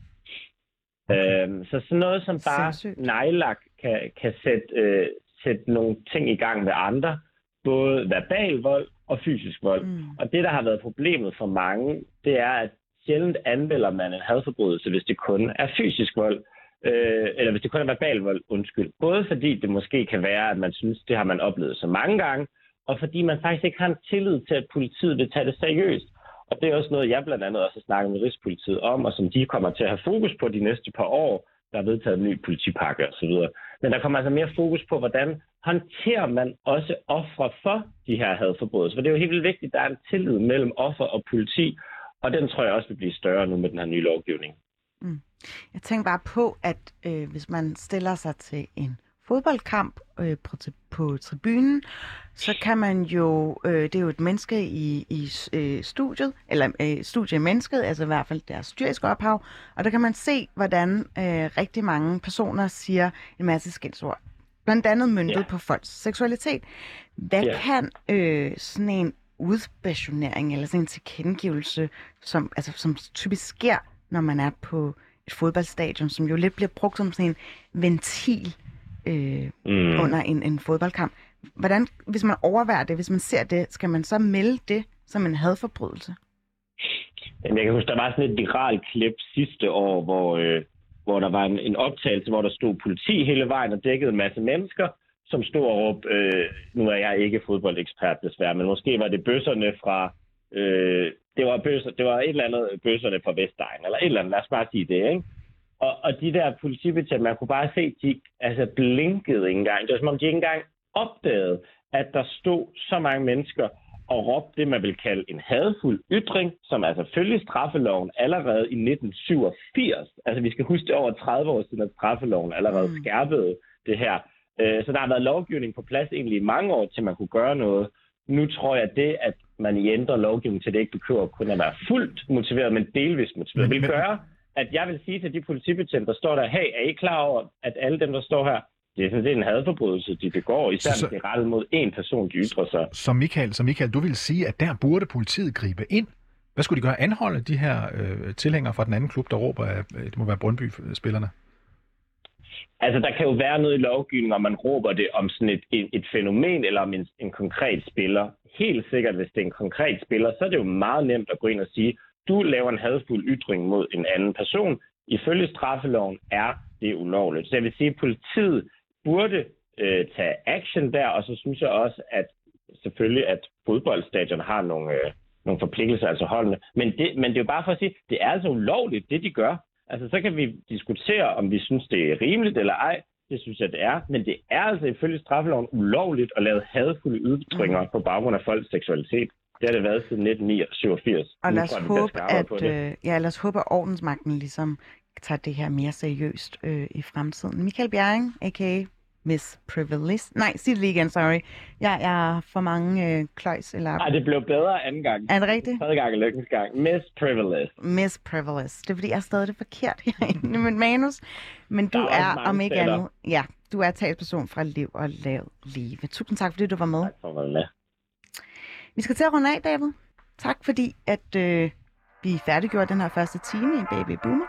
Okay. Øhm, så sådan noget som bare nejlak kan, kan sætte, øh, sætte nogle ting i gang med andre, både verbal vold og fysisk vold. Mm. Og det, der har været problemet for mange, det er, at sjældent anmelder man en hadforbrydelse, hvis det kun er fysisk vold, øh, eller hvis det kun er verbal vold, undskyld. Både fordi det måske kan være, at man synes, det har man oplevet så mange gange, og fordi man faktisk ikke har en tillid til, at politiet vil tage det seriøst. Og det er også noget, jeg blandt andet også har snakket med Rigspolitiet om, og som de kommer til at have fokus på de næste par år. Der er vedtaget en ny politipakke osv. Men der kommer altså mere fokus på, hvordan håndterer man også ofre for de her hadforbrydelser. For det er jo helt vildt vigtigt, at der er en tillid mellem offer og politi, og den tror jeg også vil blive større nu med den her nye lovgivning. Mm. Jeg tænker bare på, at øh, hvis man stiller sig til en fodboldkamp øh, på, på tribunen, så kan man jo, øh, det er jo et menneske i, i øh, studiet, eller øh, studie mennesket, altså i hvert fald deres styriske ophav, og der kan man se, hvordan øh, rigtig mange personer siger en masse skældsord. Blandt andet myndet yeah. på folks seksualitet. Hvad yeah. kan øh, sådan en udspassionering eller sådan en tilkendegivelse, som, altså, som typisk sker, når man er på et fodboldstadion, som jo lidt bliver brugt som sådan en ventil øh, mm. under en, en fodboldkamp. Hvordan, hvis man overværer det, hvis man ser det, skal man så melde det som en hadforbrydelse? Jamen, jeg kan huske, der var sådan et viralt klip sidste år, hvor, øh, hvor der var en, en optagelse, hvor der stod politi hele vejen og dækkede en masse mennesker, som råbte, øh, nu er jeg ikke fodboldekspert desværre, men måske var det bøsserne fra, øh, det var, bøsser, det var et eller andet bøsserne fra Vestegn, eller et eller andet, lad os bare sige det, ikke? Og, og de der politibetjente, man kunne bare se, de altså blinkede ikke engang. Det var som om, de ikke engang opdagede, at der stod så mange mennesker og råbte det, man vil kalde en hadfuld ytring, som er selvfølgelig straffeloven allerede i 1987. Altså vi skal huske det over 30 år siden, at straffeloven allerede mm. skærpede det her. Øh, så der har været lovgivning på plads egentlig i mange år, til man kunne gøre noget. Nu tror jeg, at det, at man ændrer lovgivningen til, det ikke behøver kun at være fuldt motiveret, men delvist motiveret, vil gøre, at jeg vil sige til de politibetjente, der står der, hey, er I klar over, at alle dem, der står her, det er sådan set en hadforbrydelse, de begår, især så, hvis det er rettet mod en person, de ytrer sig. Så Michael, så Michael, du vil sige, at der burde politiet gribe ind? Hvad skulle de gøre? Anholde de her øh, tilhængere fra den anden klub, der råber, at øh, det må være Brøndby-spillerne? Altså, der kan jo være noget i lovgivningen, om man råber det om sådan et, et, et fænomen eller om en, en konkret spiller. Helt sikkert, hvis det er en konkret spiller, så er det jo meget nemt at gå ind og sige, du laver en hadfuld ytring mod en anden person. Ifølge straffeloven er det ulovligt. Så jeg vil sige, at politiet burde øh, tage action der, og så synes jeg også, at selvfølgelig, at fodboldstadion har nogle, øh, nogle forpligtelser, altså holdene. Men det, men det er jo bare for at sige, det er altså ulovligt, det de gør. Altså, så kan vi diskutere, om vi synes, det er rimeligt eller ej. Det synes jeg, det er. Men det er altså ifølge straffeloven ulovligt at lave hadfulde ytringer mm. på baggrund af folks seksualitet. Det har det været siden 1987. Og lad os, håbe, at, øh, ja, lad os håbe, at ordensmagten ligesom tager det her mere seriøst øh, i fremtiden. Michael Bjerring, a.k.a. Miss Privilege. Nej, sig det lige igen, sorry. Jeg, har for mange øh, kløjs. Eller... Nej, det blev bedre anden gang. Er det rigtigt? Tredje gang er lykkens gang. Miss Privilege. Miss Privilege. Det er fordi, jeg har stadig det forkert herinde i mit manus. Men du er, om ikke andet, ja, du er talsperson fra Liv og Lav Live. Tusind tak, fordi du var med. Tak for at være med. Vi skal til at runde af, David. Tak fordi, at øh, vi færdiggjorde den her første time i Baby Boomer.